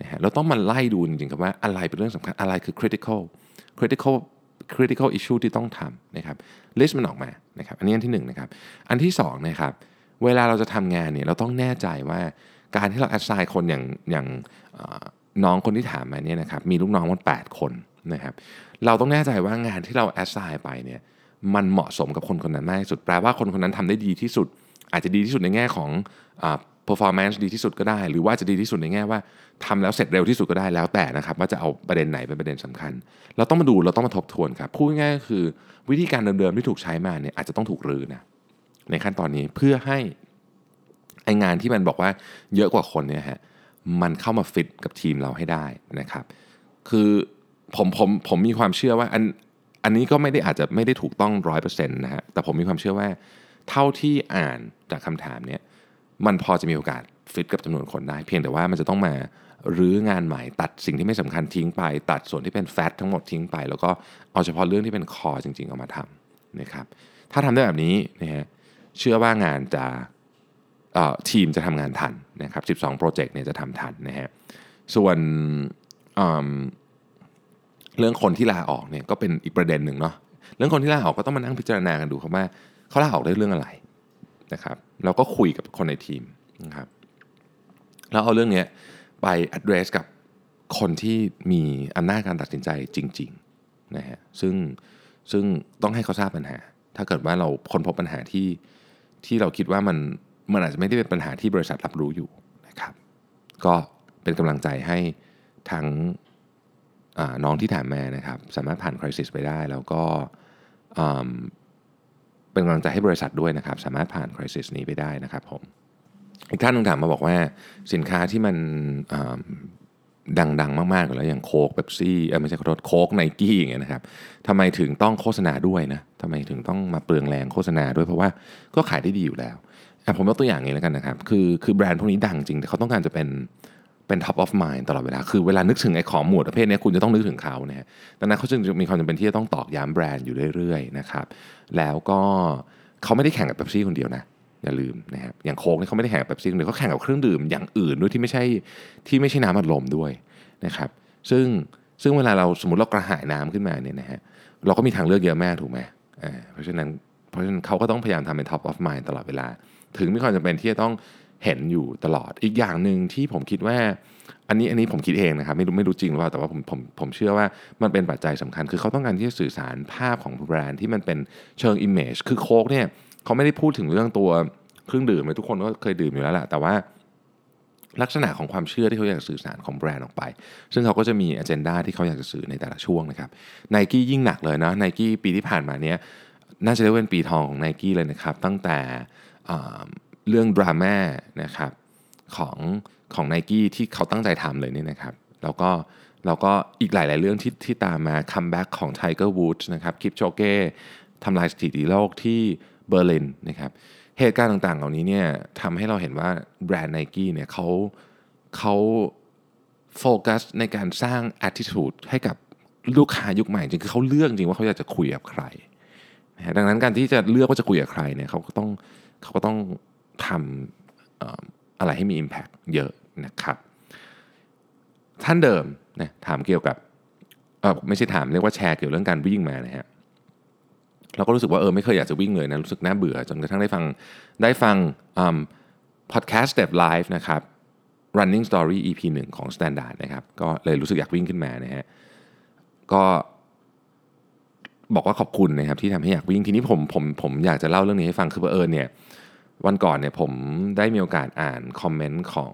นะฮะเราต้องมาไล่ดูจริงๆครับว่าอะไรเป็นเรื่องสำคัญอะไรคือ critical critical critical issue ที่ต้องทำนะครับ list มันออกมานะครับ อันนี้อันที่หนึ่งนะครับ อันที่สองนะครับ เวลาเราจะทำงานเนี่ยเราต้องแน่ใจว่าการที่เรา assign คนอย่างอย่างน้องคนที่ถามมาเนี่ยนะครับมีลูกน้องมัน 8 คนนะครับเราต้องแน่ใจว่างานที่เรา assign ไปเนี่ยมันเหมาะสมกับคนคนนั้นมากที่สุดแปลว่าคนคนนั้นทำได้ดีที่สุด อาจจะดีที่สุดในแง่ของอ performance ดีที่สุดก็ได้ หรือว่าจะดีที่สุดในแง่ว่าทำแล้วเสร็จเร็วที่สุดก็ได้แล้วแต่นะครับว่าจะเอาประเด็นไหนเป็นประเด็นสำคัญ เราต้องมาดูเราต้องมาทบทวนครับพูดง่ายๆก็คือวิธีการเดิมๆที่ถูกใช้มาเนี่ยอาจจะต้องถูกรื้อนะ ในขั้นตอนนี้เพื่อให้ไองานที่มันบอกว่าเยอะกว่าคนเนี่ยฮะมันเข้ามาฟิตกับทีมเราให้ได้นะครับ คือผมผมผมมีความเชื่อว่าอันอันนี้ก็ไม่ได้อาจจะไม่ได้ถูกต้องร้อยเปอร์เซ็นต์นะฮะแต่ผมมีความเชื่อว่า เท่าที่อ่านจากคำถามเนี่ยมันพอจะมีโอกาสฟิตกับจำนวนคนได้ เพียงแต่ว่ามันจะต้องมารื้องานใหม่ตัดสิ่งที่ไม่สำคัญทิ้งไป ตัดส่วนที่เป็นแฟตทั้งหมดทิ้งไป แล้วก็เอาเฉพาะเรื่องที่เป็นคอจริงๆ เอามาทำนะครับถ้าทำได้แบบนี้นะฮะ เชื่อว่างานจะทีมจะทำงานทันนะครับ 12 โปรเจกต์เนี่ยจะทำทันนะฮะ ส่วนเรื่องคนที่ลาออกเนี่ยก็เป็นอีกประเด็นหนึ่งเนาะ เรื่องคนที่ลาออกก็ต้องมานั่งพิจารณากันดูครับว่าเขาลาออกได้เรื่องอะไรนะครับเราก็คุยกับคนในทีมนะครับแล้วเอาเรื่องนี้ไป address กับคนที่มีอำนาจการตัดสินใจจริงๆนะฮะซึ่งซึ่งต้องให้เขาทราบปัญหา ถ้าเกิดว่าเราค้นพบปัญหาที่ ที่เราคิดว่ามันมันอาจจะไม่ได้เป็นปัญหาที่บริษัทรับรู้อยู่นะครับ ก็เป็นกำลังใจให้ทั้งน้องที่ถามมานะครับ สามารถผ่านคริสิสไปได้ แล้วก็เป็นกำลังใจให้บริษัทด้วยนะครับ สามารถผ่านคริสิสนี้ไปได้นะครับผมอีกท่านนึงถามมาบอกว่าสินค้าที่มัน ดังๆ มากๆอยู่แล้วอย่างโคกเบปซี่เออไม่ใช่ขอโทษโคกไนกี้อย่างเงี้ยนะครับทำไมถึงต้องโฆษณาด้วยนะทำไมถึงต้องมาเปลืองแรงโฆษณาด้วยเพราะว่าก็ขายได้ดีอยู่แล้วอะผมยกตัวอย่างนี้แล้วกันนะครับคือคือแบรนด์พวกนี้ดังจริงแต่เขาต้องการจะเป็นเป็น top of mind ตลอดเวลา คือเวลานึกถึงไอ้ของหมวดประเภทนี้คุณจะต้องนึกถึงเขานะฮะดังนั้นเขาจึงมีความจำเป็นที่จะต้องตอกย้ำแบรนด์อยู่เรื่อยๆนะครับแล้วก็เขาไม่ได้แข่งกับเบปซี่คนเดียวนะ อย่าลืมนะครับอย่างโค้กนี่เขาไม่ได้แข่งกับบซี่คนเดียวเขาแข่งกับเครื่องดื่มอย่างอื่นด้วยที่ไม่ใช่ที่ไม่ใช่น้ำอัดลมด้วยนะครับ ซึ่งซึ่งเวลาเราสมมติเรากระหายน้ำขึ้นมาเนี่ยนะฮะเราก็มีทางเลือกเยอะมากถูกไหมอ่าเพราะฉะนั้นเพราะฉะนั้นเขาก็ต้องพยายามทำเป็น top of mind ตลอดเวลา ถึงมีความจำเป็นที่จะต้องเห็นอยู่ตลอดอีกอย่างหนึ่งที่ผมคิดว่า อันนี้อันนี้ผมคิดเองนะครับ ไม่รู้ไม่รู้จริงหรือเปล่าแต่ว่าผมผมผมเชื่อว่ามันเป็นปัจจัยสำคัญ คือเขาต้องการที่จะสื่อสารภาพของแบรนด์ที่มันเป็นเชิง image คือโค้กเนี่ย เขาไม่ได้พูดถึงเรื่องตัวเครื่องดื่มเลยทุกคนก็เคยดื่มอยู่แล้วแหละแต่ว่าลักษณะของความเชื่อที่เขาอยากจะสื่อสารของแบรนด์ออกไป ซึ่งเขาก็จะมี agenda ที่เขาอยากจะสื่อในแต่ละช่วงนะครับไนกี้ยิ่งหนักเลยนะไนกี้ปีที่ผ่านมาเนี้ยน่าจะเรียกเป็นปีทองของไนกี้เลยนะครับ ตั้งแต่เรื่องดราม่านะครับของของไนกี้ที่เขาตั้งใจทำเลยเนี่ยนะครับ แล้วก็แล้วก็อีกหลาย ๆ เรื่องที่ที่ตามมา comeback ของไทเกอร์วูดส์นะครับคิปโชเก้ทำลายสถิติโลกที่ เบอร์ลินนะครับเหตุการณ์ต่างๆ เหล่านี้เนี่ยทำให้เราเห็นว่าแบรนด์ไนกี้เนี่ยเขาเขาโฟกัสในการสร้าง attitude ให้กับลูกค้ายุคใหม่จริงคือเขาเลือกจริงว่าเขาอยากจะคุยกับใครนะดังนั้นการที่จะเลือกว่าจะคุยกับใครเนี่ยเขาก็ต้องเขาก็ต้องทำเอ่ออะไรให้มี Impact เยอะนะครับท่านเดิมนะถามเกี่ยวกับเออไม่ใช่ถามเรียกว่าแชร์เกี่ยวเรื่องการวิ่งมานะฮะ เราก็รู้สึกว่าเออไม่เคยอยากจะวิ่งเลยนะรู้สึกน่าเบื่อจนกระทั่งได้ฟังได้ฟังพอดแคสต์ Step Live นะครับ Running Story EP 1 ของ Standard นะครับก็เลยรู้สึกอยากวิ่งขึ้นมานะฮะก็บอกว่าขอบคุณนะครับที่ทำให้อยากวิ่งทีนี้ผมผมผมอยากจะเล่าเรื่องนี้ให้ฟังคือเออเนี่ยวันก่อนเนี่ยผมได้มีโอกาสอ่านคอมเมนต์ของ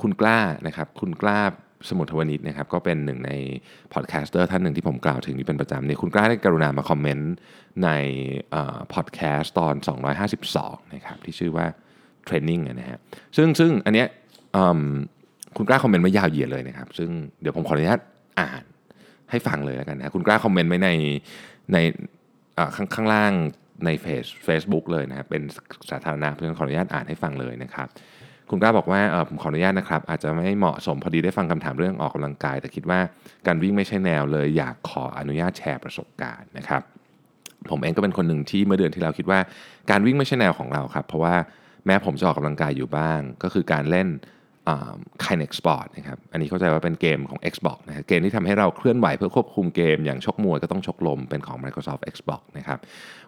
คุณกล้านะครับคุณกล้า สมุทรวณิชนะครับก็เป็นหนึ่งใน podcaster ท่านหนึ่งที่ผมกล่าวถึงนี่เป็นประจำเนี่ยคุณกล้าได้กรุณามาคอมเมนต์ในพอดแคสต์ตอน 252นะครับที่ชื่อว่า training นะฮะซึ่งซึ่งอันเนี้ยคุณกล้าคอมเมนต์มายาวเหยียดเลยนะครับ ซึ่งเดี๋ยวผมขออนุญาตอ่านให้ฟังเลยแล้วกันนะคุณกล้าคอมเมนต์ไว้ในในข้างข้างล่างในเฟซ Facebook เลยนะครับเป็นสาธารณะเพราะฉะนั้นขออนุญาตอ่านให้ฟังเลยนะครับ คุณกล้าบอกว่าเออผมขออนุญาตนะครับ อาจจะไม่เหมาะสมพอดีได้ฟังคำถามเรื่องออกกำลังกาย แต่คิดว่าการวิ่งไม่ใช่แนวเลยอยากขออนุญาตแชร์ประสบการณ์นะครับ ผมเองก็เป็นคนหนึ่งที่เมื่อเดือนที่เราคิดว่าการวิ่งไม่ใช่แนวของเราครับ เพราะว่าแม้ผมจะออกกำลังกายอยู่บ้าง ก็คือการเล่น Kinect Sport นะครับ อันนี้เข้าใจว่าเป็นเกมของ Xbox นะเกมที่ทำให้เราเคลื่อนไหวเพื่อควบคุมเกม อย่างชกมวยก็ต้องชกลมเป็นของ Microsoft Xbox นะครับ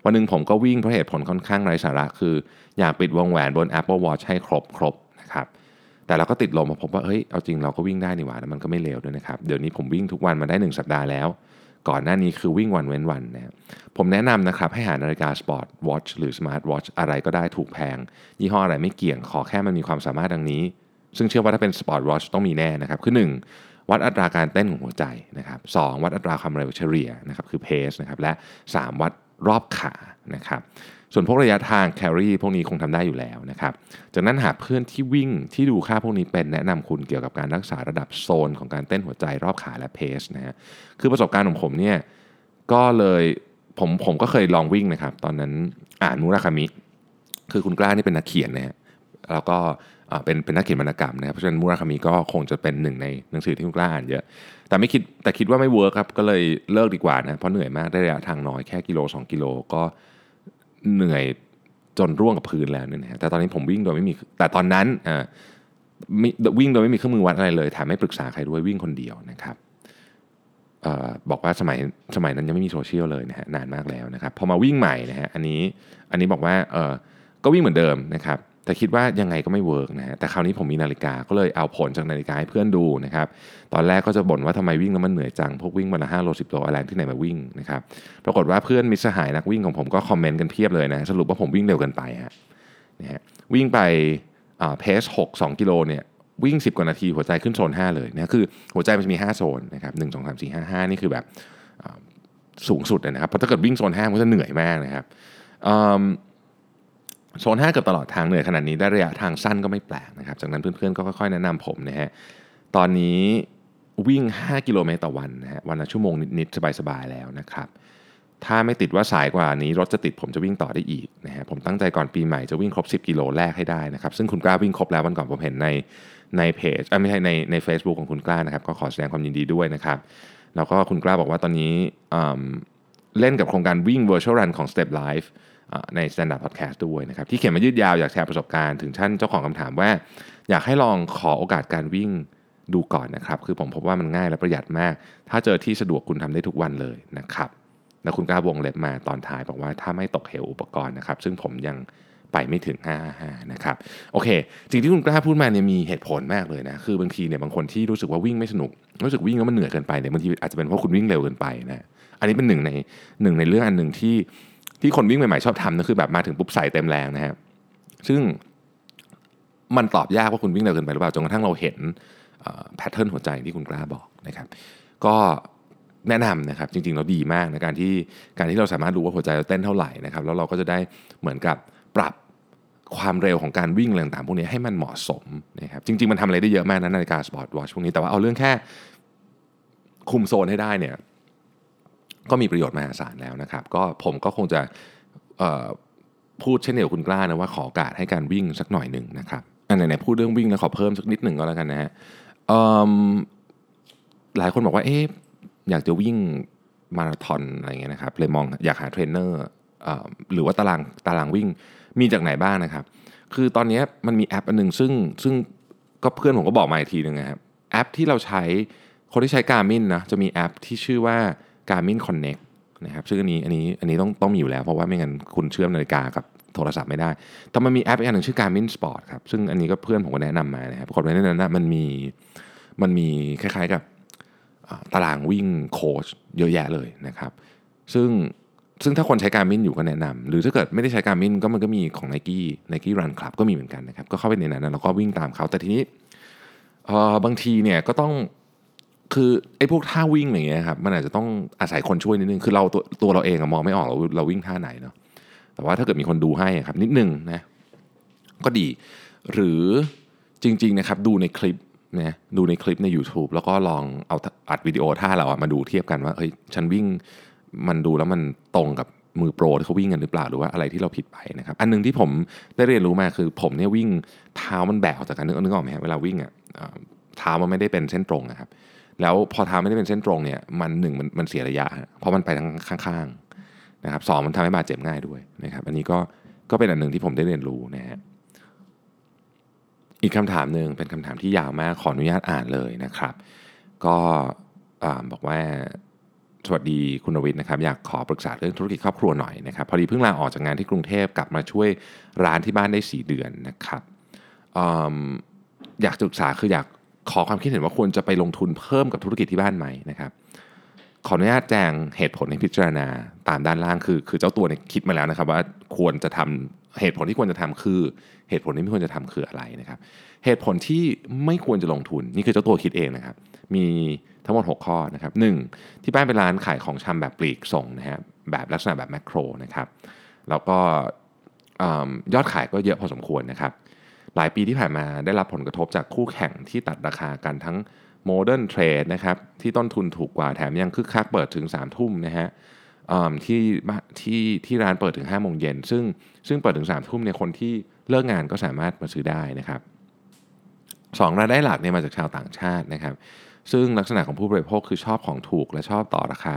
วันหนึ่งผมก็วิ่งเพราะเหตุผลค่อนข้างไร้สาระ คืออยากปิดวงแหวนบน Apple Watch ให้ครบครบ นะครับแต่เราก็ติดลมมาพบว่าเฮ้ยเอาจริงเราก็วิ่งได้นี่หว่าแล้วมันก็ไม่เลวด้วยนะครับเดี๋ยวนี้ผมวิ่งทุกวันมาได้ 1 สัปดาห์แล้ว ก่อนหน้านี้คือวิ่งวันเว้นวันนะผมแนะนำนะครับให้หานาฬิกา sport watch หรือ smart watch อะไรก็ได้ถูกแพง ยี่ห้ออะไรไม่เกี่ยงขอแค่มันมีความสามารถดังนี้ ซึ่งเชื่อว่าถ้าเป็น sport watch ต้องมีแน่นะครับคือ 1วัดอัตราการเต้นของหัวใจนะครับ2 วัดอัตราความเร็วเฉลี่ยนะครับคือ pace นะครับและ 3 วัดรอบขานะครับ ส่วนพวกระยะทางแคลอรี่พวกนี้คงทำได้อยู่แล้วนะครับ จากนั้นหาเพื่อนที่วิ่งที่ดูค่าพวกนี้เป็นแนะนำคุณเกี่ยวกับการรักษาระดับโซนของการเต้นหัวใจรอบขาและ pace นะฮะคือประสบการณ์ของผมเนี่ยก็เลยผมผมก็เคยลองวิ่งนะครับ ตอนนั้นอ่านมุราคามิ คือคุณกล้านี่เป็นนักเขียนนะฮะแล้วก็เป็นเป็นนักเขียนวรรณกรรมนะครับเพราะฉะนั้นมูราคามิก็คงจะเป็นหนึ่งในหนังสือที่คุณกล้าอ่านเยอะ แต่ไม่คิดแต่คิดว่าไม่เวิร์กครับก็เลยเลิกดีกว่านะเพราะเหนื่อยมากได้ระยะทางน้อยแค่กิโล 2 กิโลก็ เหนื่อยจนร่วงกับพื้นแล้วเนี่ยนะแต่ตอนนี้ผมวิ่งโดยไม่มี แต่ตอนนั้นอ่าวิ่งโดยไม่มีเครื่องมือวัดอะไรเลยแถมไม่ปรึกษาใครด้วยวิ่งคนเดียวนะครับบอกว่าสมัยสมัยนั้นยังไม่มีโซเชียลเลยนะฮะนานมากแล้วนะครับพอมาวิ่งใหม่นะฮะอันนี้อันนี้บอกว่าเออก็วิ่งเหมือนเดิมนะครับ แต่คิดว่ายังไงก็ไม่ work นะฮะแต่คราวนี้ผมมีนาฬิกาก็เลยเอาผลจากนาฬิกาให้เพื่อนดูนะครับตอนแรกก็จะบ่นว่าทำไมวิ่งแล้วมันเหนื่อยจังพวกวิ่งวันละห้าโลสิบโลอะไรที่ไหนมาวิ่งนะครับปรากฏว่าเพื่อนมิตรสหายนักวิ่งของผมก็คอมเมนต์กันเพียบเลยนะสรุปว่าผมวิ่งเร็วเกินไปฮะนะฮะวิ่งไปเพสหกสองกิโลเนี่ยวิ่ง 10 กว่านาทีหัวใจขึ้นโซน 5 เลยนะคือหัวใจมันจะมี 5 โซนนะครับหนึ่งสองสามสี่ห้าห้านี่คือแบบสูงสุดนะครับเพราะถ้าเกิดวิ่งโซน5มันจะเหนื่อยมากนะครับ โซน5เกือบตลอดทางเหนื่อยขนาดนี้ได้ระยะทางสั้นก็ไม่แปลกนะครับ จากนั้นเพื่อนๆก็ค่อยๆแนะนำผมนะฮะ ตอนนี้วิ่ง 5 กิโลเมตรต่อวันนะฮะ วันละชั่วโมงนิดๆ สบายๆ แล้วนะครับ ถ้าไม่ติดว่าสายกว่านี้รถจะติดผมจะวิ่งต่อได้อีกนะฮะ ผมตั้งใจก่อนปีใหม่จะวิ่งครบ 10 กิโลแรกให้ได้นะครับ ซึ่งคุณกล้าวิ่งครบแล้ววันก่อนผมเห็นในในเพจไม่ใช่ในใน a c e b o o k ของคุณกล้านะครับ ก็ขอแสดงความยินดีด้วยนะครับ แล้วก็คุณกล้าบอกว่าตอนนี้เล่นกับโครงการวิ่ง virtual run ของ Step Life ใน Standard Podcast ด้วยนะครับ ที่เขียนมายืดยาวอยากแชร์ประสบการณ์ถึงท่านเจ้าของคำถามว่า อยากให้ลองขอโอกาสการวิ่งดูก่อนนะครับ คือผมพบว่ามันง่ายและประหยัดมาก ถ้าเจอที่สะดวกคุณทำได้ทุกวันเลยนะครับแล้วคุณกล้าวงเล็บมาตอนท้ายบอกว่าถ้าไม่ตกเหวอุปกรณ์นะครับ ซึ่งผมยังไปไม่ถึง 55 นะครับ โอเคสิ่งที่คุณกล้าพูดมาเนี่ยมีเหตุผลมากเลยนะ คือบางทีเนี่ยบางคนที่รู้สึกว่าวิ่งไม่สนุก รู้สึกวิ่งแล้วมันเหนื่อยเกินไปเนี่ยบางทีอาจจะเป็นเพราะคุณวิ่งเร็วเกินไปนะ อันนี้เป็นหนึ่งในหนึ่งในเรื่องอันหนึ่งที่ ที่คนวิ่งใหม่ๆชอบทำนะคือแบบมาถึงปุ๊บใส่เต็มแรงนะครับซึ่งมันตอบยากว่าคุณวิ่งเร็วเกินไปหรือเปล่าจนกระทั่งเราเห็นpattern หัวใจที่คุณกล้าบอกนะครับ ก็แนะนำนะครับจริงๆเราดีมากในการที่การที่เราสามารถดูว่าหัวใจเราเต้นเท่าไหร่นะครับแล้วเราก็จะได้เหมือนกับปรับความเร็วของการวิ่งอะไรต่างๆพวกนี้ให้มันเหมาะสมนะครับจริง ๆ มันทำอะไรได้เยอะมากนะนาฬิกา sport watch พวกนี้แต่ว่าเอาเรื่องแค่คุมโซนให้ได้เนี่ย ก็มีประโยชน์มหาศาลแล้วนะครับ ก็ผมก็คงจะพูดเช่นเดียวคุณกล้านะว่าขอโอกาสให้การวิ่งสักหน่อยหนึ่งนะครับอันไหนๆพูดเรื่องวิ่งแล้วขอเพิ่มสักนิดหนึ่งก็แล้วกันนะฮะหลายคนบอกว่าเอ๊ะอยากจะวิ่งมาราธอนอะไรเงี้ยนะครับเลยมองอยากหาเทรนเนอร์หรือว่าตารางตารางวิ่งมีจากไหนบ้างนะครับ คือตอนนี้มันมีแอปอันหนึ่งซึ่งซึ่งก็เพื่อนผมก็บอกมาอีกทีหนึ่งนะครับแอปที่เราใช้คนที่ใช้ Garmin นะจะมีแอปที่ชื่อว่า Garmin Connect นะครับซึ่งอันนี้อันนี้อันนี้ต้องต้องมีอยู่แล้ว เพราะว่าไม่งั้นคุณเชื่อมนาฬิกากับโทรศัพท์ไม่ได้ แต่มันมีแอปอีกอันหนึ่งชื่อ Garmin Sport ครับ ซึ่งอันนี้ก็เพื่อนผมก็แนะนำมานะครับปรากฏว่าในนั้นนะมันมีมันมีคล้ายๆกับตารางวิ่งโค้ชเยอะแยะเลยนะครับ ซึ่งซึ่งถ้าคนใช้การมินอยู่ก็แนะนำหรือถ้าเกิดไม่ได้ใช้การมินก็มันก็มีของ n i กี้ไนกี้รันคลับก็มีเหมือนกันนะครับ ก็เข้าไปในนั้นแล้วก็วิ่งตามเขาแต่ทีนี้เออบางทีเนี่ยก็ต้อง คือไอ้พวกท่าวิ่งอย่างเงี้ยครับมันอาจจะต้องอาศัยคนช่วยนิดนึงคือเราตัวตัวเราเองมองไม่ออกเราเราวิ่งท่าไหนเนาะแต่ว่าถ้าเกิดมีคนดูให้อะครับนิดนึงนะก็ดี หรือจริงๆนะครับดูในคลิปนะดูในคลิปใน YouTube แล้วก็ลองเอาอัดวิดีโอท่าเราอะมาดูเทียบกันว่าเฮ้ยฉันวิ่งมันดูแล้วมันตรงกับมือโปรที่เขาวิ่งกันหรือเปล่าหรือว่าอะไรที่เราผิดไปนะครับ อันหนึงที่ผมได้เรียนรู้มาคือผมเนี่ยวิ่งเท้ามันแบกออกจากกันนึกนึกออกไหมครับเวลาวิ่งอะเท้ามันไม่ได้เป็นเส้นตรงนะครับ แล้วพอท้าไม่ได้เป็นเส้นตรงเนี่ยมันหนึ่งมันมันเสียระยะ เพราะมันไปทางข้างๆนะครับสองมันทำให้บาดเจ็บง่ายด้วยนะครับอันนี้ก็ก็เป็นอันหนึ่งที่ผมได้เรียนรู้นะฮะอีกคำถามหนึ่งเป็นคำถามที่ยาวมากขออนุญาตอ่านเลยนะครับ ก็อ่าบอกว่าสวัสดีคุณนวิทย์นะครับ อยากขอปรึกษาเรื่องธุรกิจครอบครัวหน่อยนะครับ พอดีเพิ่งลาออกจากงานที่กรุงเทพกลับมาช่วยร้านที่บ้านได้ 4 เดือนนะครับออยากศึกษาคืออยาก ขอความคิดเห็นว่าควรจะไปลงทุนเพิ่มกับธุรกิจที่บ้านไหมนะครับขออนุญาตแจ้งเหตุผลให้พิจารณาตามด้านล่างคือ คือเจ้าตัวเนี่ยคิดมาแล้วนะครับ ว่าควรจะทำเหตุผลที่ควรจะทำคือ เหตุผลที่ไม่ควรจะทำคืออะไรนะครับ เหตุผลที่ไม่ควรจะลงทุนนี่คือเจ้าตัวคิดเองนะครับ มีทั้งหมด 6 ข้อนะครับ 1. ที่บ้านเป็นร้านขายของชำแบบปลีกส่งนะฮะแบบลักษณะแบบแมคโครนะครับแล้วก็ยอดขายก็เยอะพอสมควรนะครับ หลายปีที่ผ่านมาได้รับผลกระทบจากคู่แข่งที่ตัดราคากันทั้งโมเดิร์นเทรดนะครับที่ต้นทุนถูกกว่าแถมยังคึกคักเปิดถึง3ามทุ่มนะฮะที่ที่ที่ร้านเปิดถึง5้าโมงเย็นซึ่งซึ่งเปิดถึง3ามทุ่มเนี่ยคนที่เลิกงานก็สามารถมาซื้อได้นะครับสองรายได้หลักเนี่ยมาจากชาวต่างชาตินะครับ ซึ่งลักษณะของผู้บริโภคคือชอบของถูกและชอบต่อราคา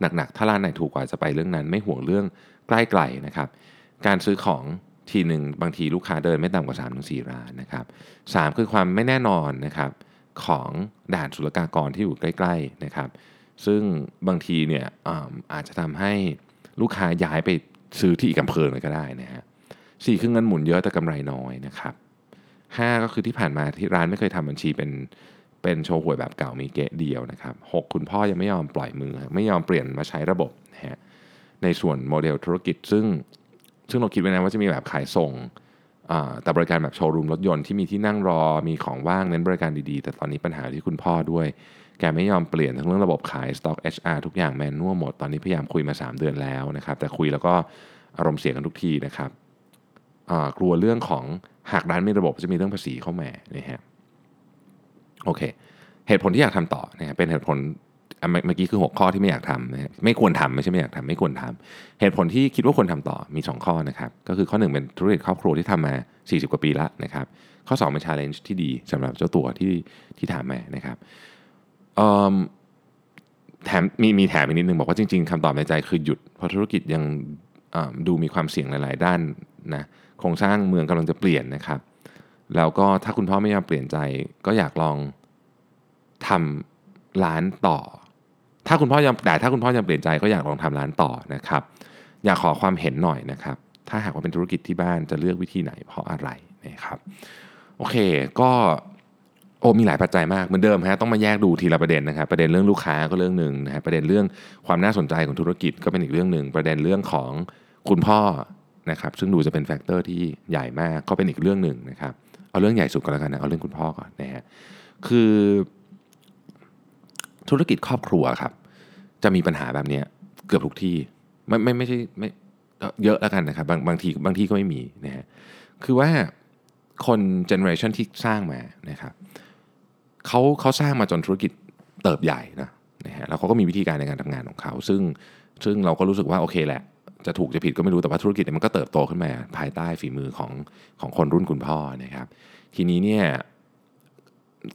หนักๆ ถ้าร้านไหนถูกกว่าจะไปเรื่องนั้น ไม่ห่วงเรื่องใกล้ไกลนะครับ การซื้อของ ทีหนึ่งบางทีลูกค้าเดินไม่ต่ำกว่า3-4ถึงสร้านนะครับสามคือความไม่แน่นอนนะครับของด่านศุลกากรที่อยู่ใกล้ๆนะครับ ซึ่งบางทีเนี่ยอาอาจจะทำให้ลูกค้าย้ายไปซื้อที่อีกอำเภอเลยก็ได้นะฮะสี่คือเงินหมุนเยอะแต่กำไรน้อยนะครับห้าก็คือที่ผ่านมาที่ร้านไม่เคยทำบัญชีเป็นเป็นโชว์หวยแบบเก่ามีเกะเดียวนะครับหกคุณพ่อยังไม่ยอมปล่อยมือ ไม่ยอมเปลี่ยนมาใช้ระบบนะฮะในส่วนโมเดลธุรกิจซึ่ง ซึ่งเราคิดไว้นะว่าจะมีแบบขายส่งแต่บริการแบบโชว์รูมรถยนต์ที่มีที่นั่งรอมีของว่างเน้นบริการดีๆ แต่ตอนนี้ปัญหาที่คุณพ่อด้วย แกไม่ยอมเปลี่ยนทั้งเรื่องระบบขาย Stock HR ทุกอย่างแมนนวลหมด ตอนนี้พยายามคุยมา 3 เดือนแล้วนะครับแต่คุยแล้วก็อารมณ์เสียกันทุกทีนะครับกลัวเรื่องของหากร้านมีระบบจะมีเรื่องภาษีเข้ามานะฮะโอเค เหตุผลที่อยากทำต่อเนะฮะเป็นเหตุผล เมื่อเมื่อกี้คือ6ข้อที่ไม่อยากทำนะไม่ควรทำไม่ใช่ไม่อยากทำไม่ควรทำเหตุผลที่คิดว่าควรทำต่อมี 2 ข้อนะครับ ก็คือข้อ 1 เป็นธุรกิจครอบครัวที่ทำมา 40 กว่าปีแล้วนะครับ ข้อ 2 เป็น challenge ที่ดีสำหรับเจ้าตัวที่ที่ถามมานะครับแถมมีมีแถมอีกนิดนึงบอกว่าจริง ๆคำตอบในใจคือหยุด เพราะธุรกิจยังดูมีความเสี่ยงหลาย ๆ ด้านนะโครงสร้างเมืองกำลังจะเปลี่ยนนะครับ แล้วก็ถ้าคุณพ่อไม่ยอมเปลี่ยนใจ ก็อยากลองทำร้านต่อ ถ้าคุณพ่อยังแต่ถ้าคุณพ่อยังเปลี่ยนใจก็อยากลองทำร้านต่อนะครับ อยากขอความเห็นหน่อยนะครับ ถ้าหากว่าเป็นธุรกิจที่บ้านจะเลือกวิธีไหนเพราะอะไรนะครับโอเคก็โอ้มีหลายปัจจัยมากเหมือนเดิมฮะต้องมาแยกดูทีละประเด็นนะครับประเด็นเรื่องลูกค้าก็เรื่องหนึ่งนะฮะประเด็นเรื่องความน่าสนใจของธุรกิจก็เป็นอีกเรื่องหนึ่งประเด็นเรื่องของคุณพ่อนะครับซึ่งดูจะเป็นแฟกเตอร์ที่ใหญ่มากก็เป็นอีกเรื่องหนึ่งนะครับเอาเรื่องใหญ่สุดก็แล้วกันนะเอาเรื่องคุณพ่อก่อนนะฮะคือ ธุรกิจครอบครัวครับ จะมีปัญหาแบบนี้เกือบทุกที่ไม่ไม่ไม่ใช่ไม่เยอะแล้วกันนะครับบางบางทีบางที่ก็ไม่มีนะฮะคือว่าคน generation ที่สร้างมานะครับเขาเขาสร้างมาจนธุรกิจเติบใหญ่นะนะฮะแล้วเขาก็มีวิธีการในการทำงานของเขา ซึ่งซึ่งเราก็รู้สึกว่าโอเคแหละ จะถูกจะผิดก็ไม่รู้แต่ว่าธุรกิจเนี่ยมันก็เติบโตขึ้นมาภายใต้ฝีมือของของคนรุ่นคุณพ่อนะครับ ทีนี้เนี่ย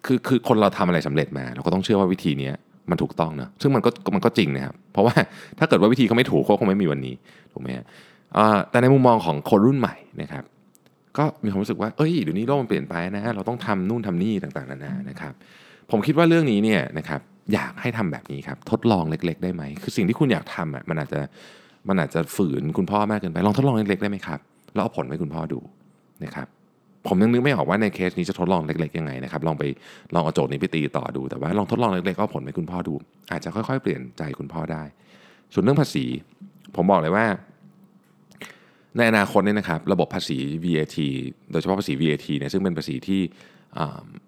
คือคือคนเราทำอะไรสำเร็จมาเราก็ต้องเชื่อว่าวิธีนี้มันถูกต้องนะซึ่งมันก็มันก็จริงนะครับ เพราะว่าถ้าเกิดว่าวิธีเขาไม่ถูกเขาคงไม่มีวันนี้ถูกไหมฮะแต่ในมุมมองของคนรุ่นใหม่นะครับ ก็มีความรู้สึกว่าเอ้ยเดี๋ยวนี้โลกมันเปลี่ยนไปนะ เราต้องทำนู่นทำนี่ต่างๆนานานะครับ ผมคิดว่าเรื่องนี้เนี่ยนะครับอยากให้ทำแบบนี้ครับทดลองเล็ก ๆ ได้ไหมคือสิ่งที่คุณอยากทำอะมันอาจจะมันอาจจะฝืนคุณพ่อมากเกินไปลองทดลองเล็กๆได้ไหมครับแล้วเอาผลให้คุณพ่อดูนะครับ ผมยังนึกไม่ออกว่าในเคสนี้จะทดลองเล็กๆยังไงนะครับลองไปลองเอาโจทย์นี้ไปตีต่อดู แต่ว่าลองทดลองเล็กๆเอาผลให้คุณพ่อดู อาจจะค่อยๆ เปลี่ยนใจคุณพ่อได้ ส่วนเรื่องภาษี ผมบอกเลยว่า ในอนาคตเนี่ยนะครับระบบภาษี VAT โดยเฉพาะภาษี VAT เนี่ยซึ่งเป็นภาษีที่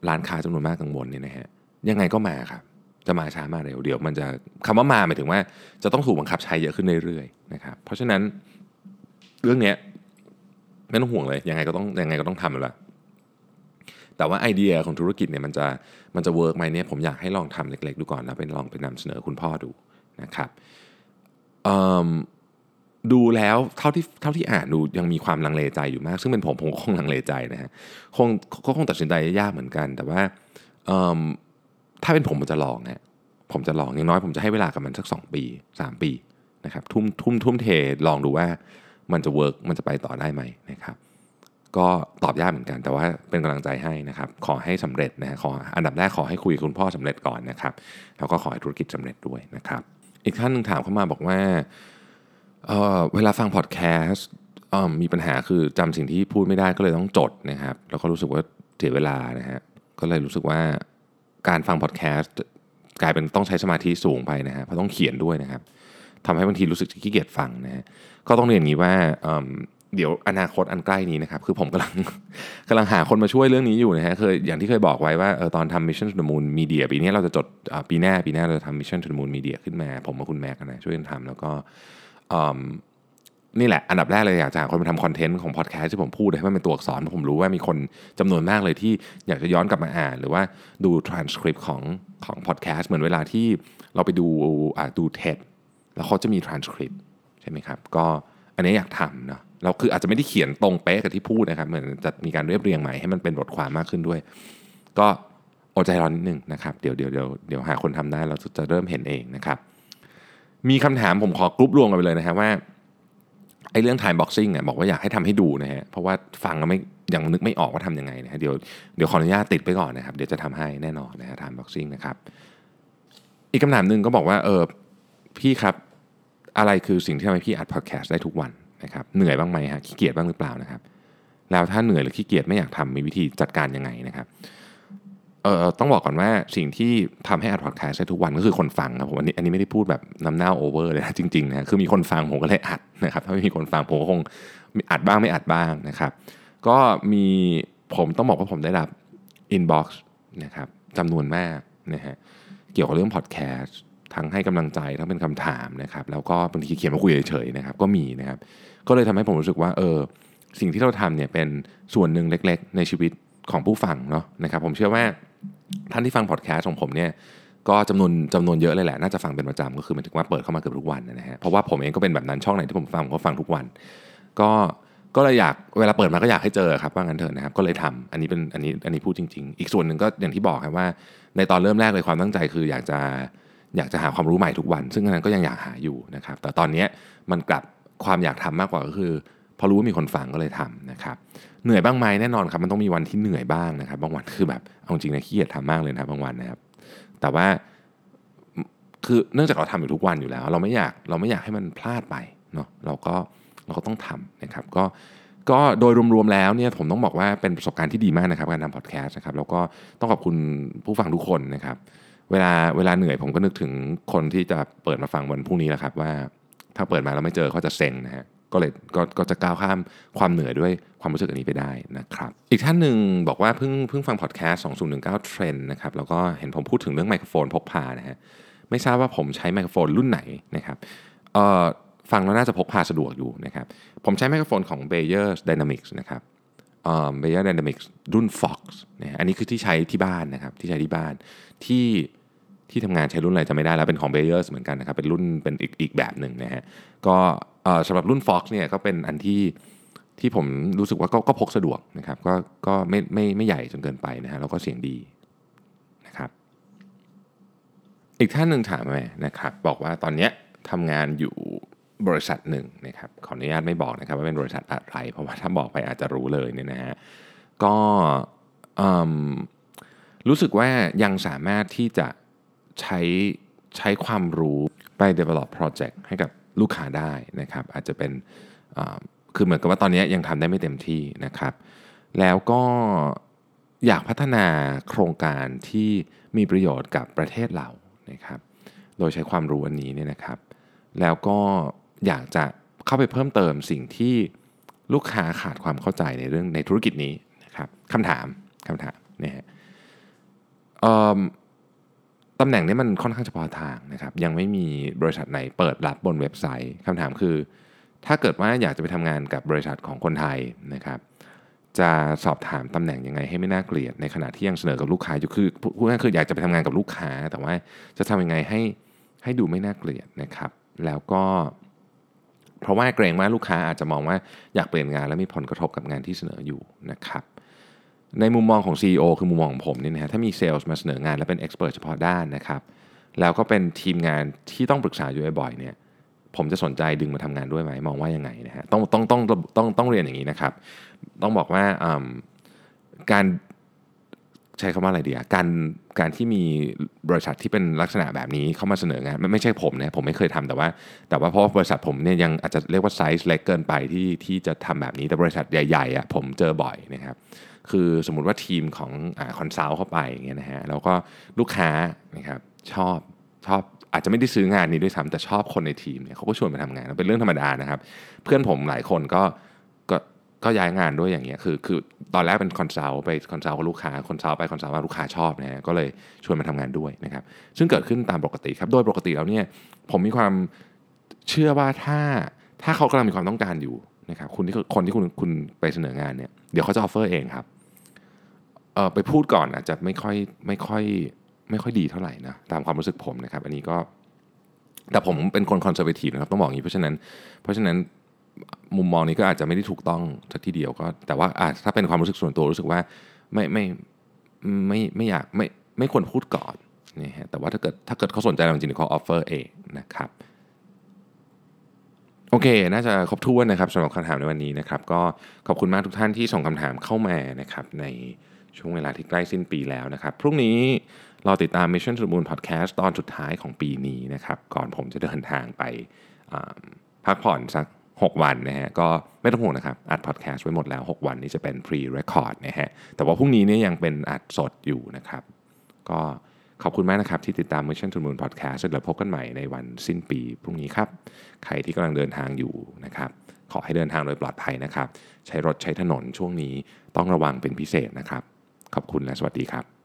ร้านค้าจำนวนมากกังวลเนี่ยนะฮะยังไงก็มาครับจะมาช้ามาเร็วเดี๋ยวมันจะคำว่ามาหมายถึงว่าจะต้องถูกบังคับใช้เยอะขึ้นเรื่อยๆนะครับเพราะฉะนั้นเรื่องเนี้ย ไม่ต้องห่วงเลยยังไงก็ต้องยังไงก็ต้องทำแล้วล่ะแต่ว่าไอเดียของธุรกิจเนี่ยมันจะมันจะ work ไหมเนี่ยผมอยากให้ลองทำเล็กๆดูก่อนแล้วเป็นลองไปนำเสนอคุณพ่อดูนะครับดูแล้วเท่าที่เท่าที่อ่านดูยังมีความลังเลใจอยู่มาก ซึ่งเป็นผมผมก็คงลังเลใจนะฮะคงก็คงตัดสินใจยากเหมือนกัน แต่ว่าถ้าเป็นผมผมจะลองฮะผมจะลองอย่างน้อยผมจะให้เวลากับมันสัก 2 ปี 3 ปีนะครับทุ่มทุ่มทุ่มเทลองดูว่า มันจะ work มันจะไปต่อได้ไหมนะครับ ก็ตอบยากเหมือนกัน แต่ว่าเป็นกำลังใจให้นะครับ ขอให้สำเร็จนะฮะขออันดับแรกขอให้คุยกับคุณพ่อสำเร็จก่อนนะครับ แล้วก็ขอให้ธุรกิจสำเร็จด้วยนะครับ อีกท่านหนึ่งถามเข้ามาบอกว่าเเวลาฟังพอดแคสต์มีปัญหาคือจำสิ่งที่พูดไม่ได้ก็เลยต้องจดนะครับแล้วก็รู้สึกว่าเสียเวลานะฮะก็เลยรู้สึกว่าการฟังพอดแคสต์กลายเป็นต้องใช้สมาธิสูงไปนะฮะเพราะต้องเขียนด้วยนะครับทำให้บางทีรู้สึกขี้เกียจฟังนะฮะ ก็ต้องเรียนอย่างนี้ว่าเเดี๋ยวอนาคตอันใกล้นี้นะครับ คือผมกำลังกำลังหาคนมาช่วยเรื่องนี้อยู่นะฮะเคยอย่างที่เคยบอกไว้ว่าออตอนทำ Mission to the Moon Media ปีนี้เราจะจดปีหน้าปีหน้าเราจะทำ Mission to the Moon Media ขึ้นมา ผมกับคุณแม็กนะช่วยกันทำแล้วก็นี่แหละ อันดับแรกเลยอยากจะหาคนมาทำคอนเทนต์ของพอดแคสต์ที่ผมพูดให้มันเป็นตัวอักษรเพราะผมรู้ว่ามีคนจำนวนมากเลยที่อยากจะย้อนกลับมาอ่าน หรือว่าดู transcript ของของพอดแคสต์เหมือนเวลาที่เราไปดูดูเท็แล้วเขาจะมี transcript ใช่ไหมครับ ก็อันนี้อยากทำเนาะเราคืออาจจะไม่ได้เขียนตรงเป๊ะกับที่พูดนะครับเหมือนจะมีการเรียบเรียงใหม่ให้มันเป็นบทความมากขึ้นด้วย ก็อดใจรอนิดนึงนะครับเดี๋ยวเดี๋ยวเดี๋ยวเดี๋ยวหาคนทำได้เราจะเริ่มเห็นเองนะครับ มีคำถามผมขอกรุ๊ปรวมกันไปเลยนะฮะว่าไอ้เรื่อง time boxing อะบอกว่าอยากให้ทำให้ดูนะฮะเพราะว่าฟังแล้วไม่ยังนึกไม่ออกว่าทำยังไงนะฮะเดี๋ยวเดี๋ยวขออนุญาตติดไปก่อนนะครับ เดี๋ยวจะทำให้แน่นอนนะฮะ time boxing นะครับ อีกคำถามหนึ่งก็บอกว่าเออพี่ครับ อะไรคือสิ่งที่ทำให้พี่อัดพอดแคสต์ได้ทุกวันนะครับเหนื่อยบ้างไหมฮะขี้เกียจบ้างหรือเปล่านะครับ แล้วถ้าเหนื่อยหรือขี้เกียจไม่อยากทำมีวิธีจัดการยังไงนะครับเอ่อต้องบอกก่อนว่าสิ่งที่ทำให้อัดพอดแคสต์ได้ทุกวันก็คือคนฟังครับผมอันนี้อันนี้ไม่ได้พูดแบบน้ำหน้าโอเวอร์เลยนะจริงๆนะคือมีคนฟังผมก็เลยอัดนะครับถ้าไม่มีคนฟังผมก็คงอัดบ้างไม่อัดบ้างนะครับ ก็มีผมต้องบอกว่าผมได้รับ inbox นะครับจำนวนมากนะฮะเกี่ยวกับเรื่องพอดแคสต์ ทั้งให้กำลังใจทั้งเป็นคำถามนะครับแล้วก็บางทีเขียนมาคุยเฉยๆนะครับก็มีนะครับ ก็เลยทำให้ผมรู้สึกว่าเออสิ่งที่เราทำเนี่ยเป็นส่วนหนึ่งเล็ก ๆ ในชีวิตของผู้ฟังเนาะนะครับ ผมเชื่อว่าท่านที่ฟังพอดแคสต์ของผมเนี่ยก็จำนวนจำนวนเยอะเลยแหละ น่าจะฟังเป็นประจำก็คือหมายถึงว่าเปิดเข้ามาเกือบทุกวันนะฮะเพราะว่าผมเองก็เป็นแบบนั้นช่องไหนที่ผมฟังผมก็ฟังทุกวัน ก็ก็เลยอยากเวลาเปิดมาก็อยากให้เจอครับว่างั้นเถอะนะครับก็เลยทำอันนี้เป็นอันนี้อันนี้พูดจริง ๆ อีกส่วนหนึ่งก็อย่างที่บอกครับว่า ในตอนเริ่มแรกเลยความตั้งใจคืออยากจะ อยากจะหาความรู้ใหม่ทุกวัน ซึ่งอันนั้นก็ยังอยากหาอยู่นะครับ แต่ตอนนี้มันกลับความอยากทำมากกว่าก็คือ พอรู้ว่ามีคนฟังก็เลยทำนะครับ เหนื่อยบ้างไหมแน่นอนครับ มันต้องมีวันที่เหนื่อยบ้างนะครับ บางวันคือแบบเอาจริงนะขี้เกียจทำมากเลยนะครับบางวันนะครับ แต่ว่าคือเนื่องจากเราทำอยู่ทุกวันอยู่แล้ว เราไม่อยากเราไม่อยากให้มันพลาดไปเนาะเราก็เราก็ต้องทำนะครับ ก็ก็โดยรวมๆแล้วเนี่ยผมต้องบอกว่าเป็นประสบการณ์ที่ดีมากนะครับการทำพอดแคสต์นะครับแล้วก็ต้องขอบคุณผู้ฟังทุกคนนะครับ เวลาเวลาเหนื่อยผมก็นึกถึงคนที่จะเปิดมาฟังวันพรุ่งนี้แหละครับว่า ถ้าเปิดมาแล้วไม่เจอเขาจะเซ็งนะฮะก็เลยก็ก็จะก้าวข้ามความเหนื่อยด้วยความรู้สึกอันนี้ไปได้นะครับ อีกท่านหนึ่งบอกว่าเพิ่งเพิ่งฟังพอดแคสต์2019เทรนด์นะครับแล้วก็เห็นผมพูดถึงเรื่องไมโครโฟนพกพานะฮะไม่ทราบว่าผมใช้ไมโครโฟนรุ่นไหนนะครับเอ่อฟังแล้วน่าจะพกพาสะดวกอยู่นะครับผมใช้ไมโครโฟนของ Bayer Dynamics นะครับเอ่อ Bayer Dynamics รุ่น Fox นะฮะอันนี้คือที่ใช้ที่บ้านนะครับที่ใช้ที่บ้าน ที่ที่ทำงานใช้รุ่นอะไรจะไม่ได้แล้วเป็นของ Bayer เหมือนกันนะครับเป็นรุ่นเป็นอีกอีกแบบหนึ่งนะฮะก็สำหรับรุ่น Fox เนี่ยก็เป็นอันที่ที่ผมรู้สึกว่าก็ก็พกสะดวกนะครับก็ก็ไม่ไม่ไม่ใหญ่จนเกินไปนะฮะแล้วก็เสียงดีนะครับ อีกท่านหนึ่งถามมานะครับบอกว่าตอนเนี้ยทำงานอยู่บริษัทหนึ่งนะครับขออนุญาตไม่บอกนะครับว่าเป็นบริษัทอะไรเพราะว่าถ้าบอกไปอาจจะรู้เลยเนี่ยนะฮะก็อืม รู้สึกว่ายังสามารถที่จะใช้ใช้ความรู้ไป develop project ให้กับลูกค้าได้นะครับ อาจจะเป็นคือเหมือนกับว่าตอนนี้ยังทำได้ไม่เต็มที่นะครับ แล้วก็อยากพัฒนาโครงการที่มีประโยชน์กับประเทศเรานะครับ โดยใช้ความรู้อันนี้เนี่ยนะครับ แล้วก็อยากจะเข้าไปเพิ่มเติมสิ่งที่ลูกค้าขาดความเข้าใจในเรื่องในธุรกิจนี้นะครับคำถามคำถามเนี่ยฮะ ตำแหน่งนี้มันค่อนข้างเฉพาะทางนะครับ ยังไม่มีบริษัทไหนเปิดรับบนเว็บไซต์คำถามคือ ถ้าเกิดว่าอยากจะไปทำงานกับบริษัทของคนไทยนะครับ จะสอบถามตำแหน่งยังไงให้ไม่น่าเกลียดในขณะที่ยังเสนอกับลูกค้าอยู่คือพูดง่ายคืออยากจะไปทำงานกับลูกค้า แต่ว่าจะทำยังไงให้ให้ดูไม่น่าเกลียดนะครับ แล้วก็เพราะว่าเกรงว่าลูกค้าอาจจะมองว่าอยากเปลี่ยนงานแล้วมีผลกระทบกับงานที่เสนออยู่นะครับ ในมุมมองของ CEO คือมุมมองของผมนี่นะฮะถ้ามีเซลล์มาเสนองานและเป็นเอ็กซ์เพรสเฉพาะด้านนะครับแล้วก็เป็นทีมงานที่ต้องปรึกษาอยู่บ่อยๆเนี่ยผมจะสนใจดึงมาทำงานด้วยไหมมองว่ายังไงนะฮะต้องต้องต้องต้องต้องเรียนอย่างนี้นะครับ ต้องบอกว่าการใช้คำว่าอะไรดีอะการการที่มีบริษัทที่เป็นลักษณะแบบนี้เข้ามาเสนองานไม่ไม่ใช่ผมนะผมไม่เคยทำแต่ว่า แต่ว่าเพราะบริษัทผมเนี่ยยังอาจจะเรียกว่าไซส์เล็กเกินไปที่ที่จะทำแบบนี้แต่บริษัทใหญ่ๆอะผมเจอบ่อยนะครับ คือสมมติว่าทีมของconsult เข้าไปอย่างเงี้ยนะฮะแล้วก็ลูกค้านะครับชอบชอบอาจจะไม่ได้ซื้องานนี้ด้วยซ้ำแต่ชอบคนในทีมเนี่ยเขาก็ชวนไปทำงานเป็นเรื่องธรรมดานะครับ เพื่อนผมหลายคนก็ก็ก็ย้ายงานด้วยอย่างเงี้ยคือคือตอนแรกเป็น consult ไป consult กับลูกค้า consult ไป consult มาลูกค้าชอบนะฮะก็เลยชวนมาทำงานด้วยนะครับ ซึ่งเกิดขึ้นตามปกติครับโดยปกติแล้วเนี่ยผมมีความเชื่อว่าถ้าถ้าเขากำลังมีความต้องการอยู่นะครับคุณที่คนที่คุณคุณไปเสนองานเนี่ยเดี๋ยวเขาจะ offer เองครับ เออไปพูดก่อนอาจจะไม่ค่อยไม่ค่อยไม่ค่อยดีเท่าไหร่นะตามความรู้สึกผมนะครับ อันนี้ก็ แต่ผมเป็นคน conservative นะครับต้องบอกอย่างนี้เพราะฉะนั้น เพราะฉะนั้นมุมมองนี้ก็อาจจะไม่ได้ถูกต้องสักทีเดียวก็ แต่ว่าถ้าเป็นความรู้สึกส่วนตัวรู้สึกว่าไม่ไม่ไม่ไม่อยากไม่ไม่ควรพูดก่อนนี่ฮะแต่ว่าถ้าเกิดถ้าเกิดเขาสนใจเราจริงๆเขา offer เองนะครับโอเค น่าจะครบถ้วนนะครับสำหรับคำถามในวันนี้นะครับ ก็ขอบคุณมากทุกท่านที่ส่งคำถามเข้ามานะครับใน ช่วงเวลาที่ใกล้สิ้นปีแล้วนะครับ พรุ่งนี้เราติดตาม Mission to the Moon Podcast ตอนสุดท้ายของปีนี้นะครับ ก่อนผมจะเดินทางไปพักผ่อนสัก 6 วันนะฮะ ก็ไม่ต้องห่วงนะครับ อัดพอดแคสต์ไว้หมดแล้ว 6 วันนี้จะเป็น pre record นะฮะ แต่ว่าพรุ่งนี้เนี่ยยังเป็นอัดสดอยู่นะครับ ก็ขอบคุณมากนะครับ ที่ติดตาม Mission to the Moon Podcast เดี๋ยวพบกันใหม่ในวันสิ้นปีพรุ่งนี้ครับ ใครที่กำลังเดินทางอยู่นะครับขอให้เดินทางโดยปลอดภัยนะครับ ใช้รถใช้ถนนช่วงนี้ต้องระวังเป็นพิเศษนะครับ ขอบคุณและสวัสดีครับ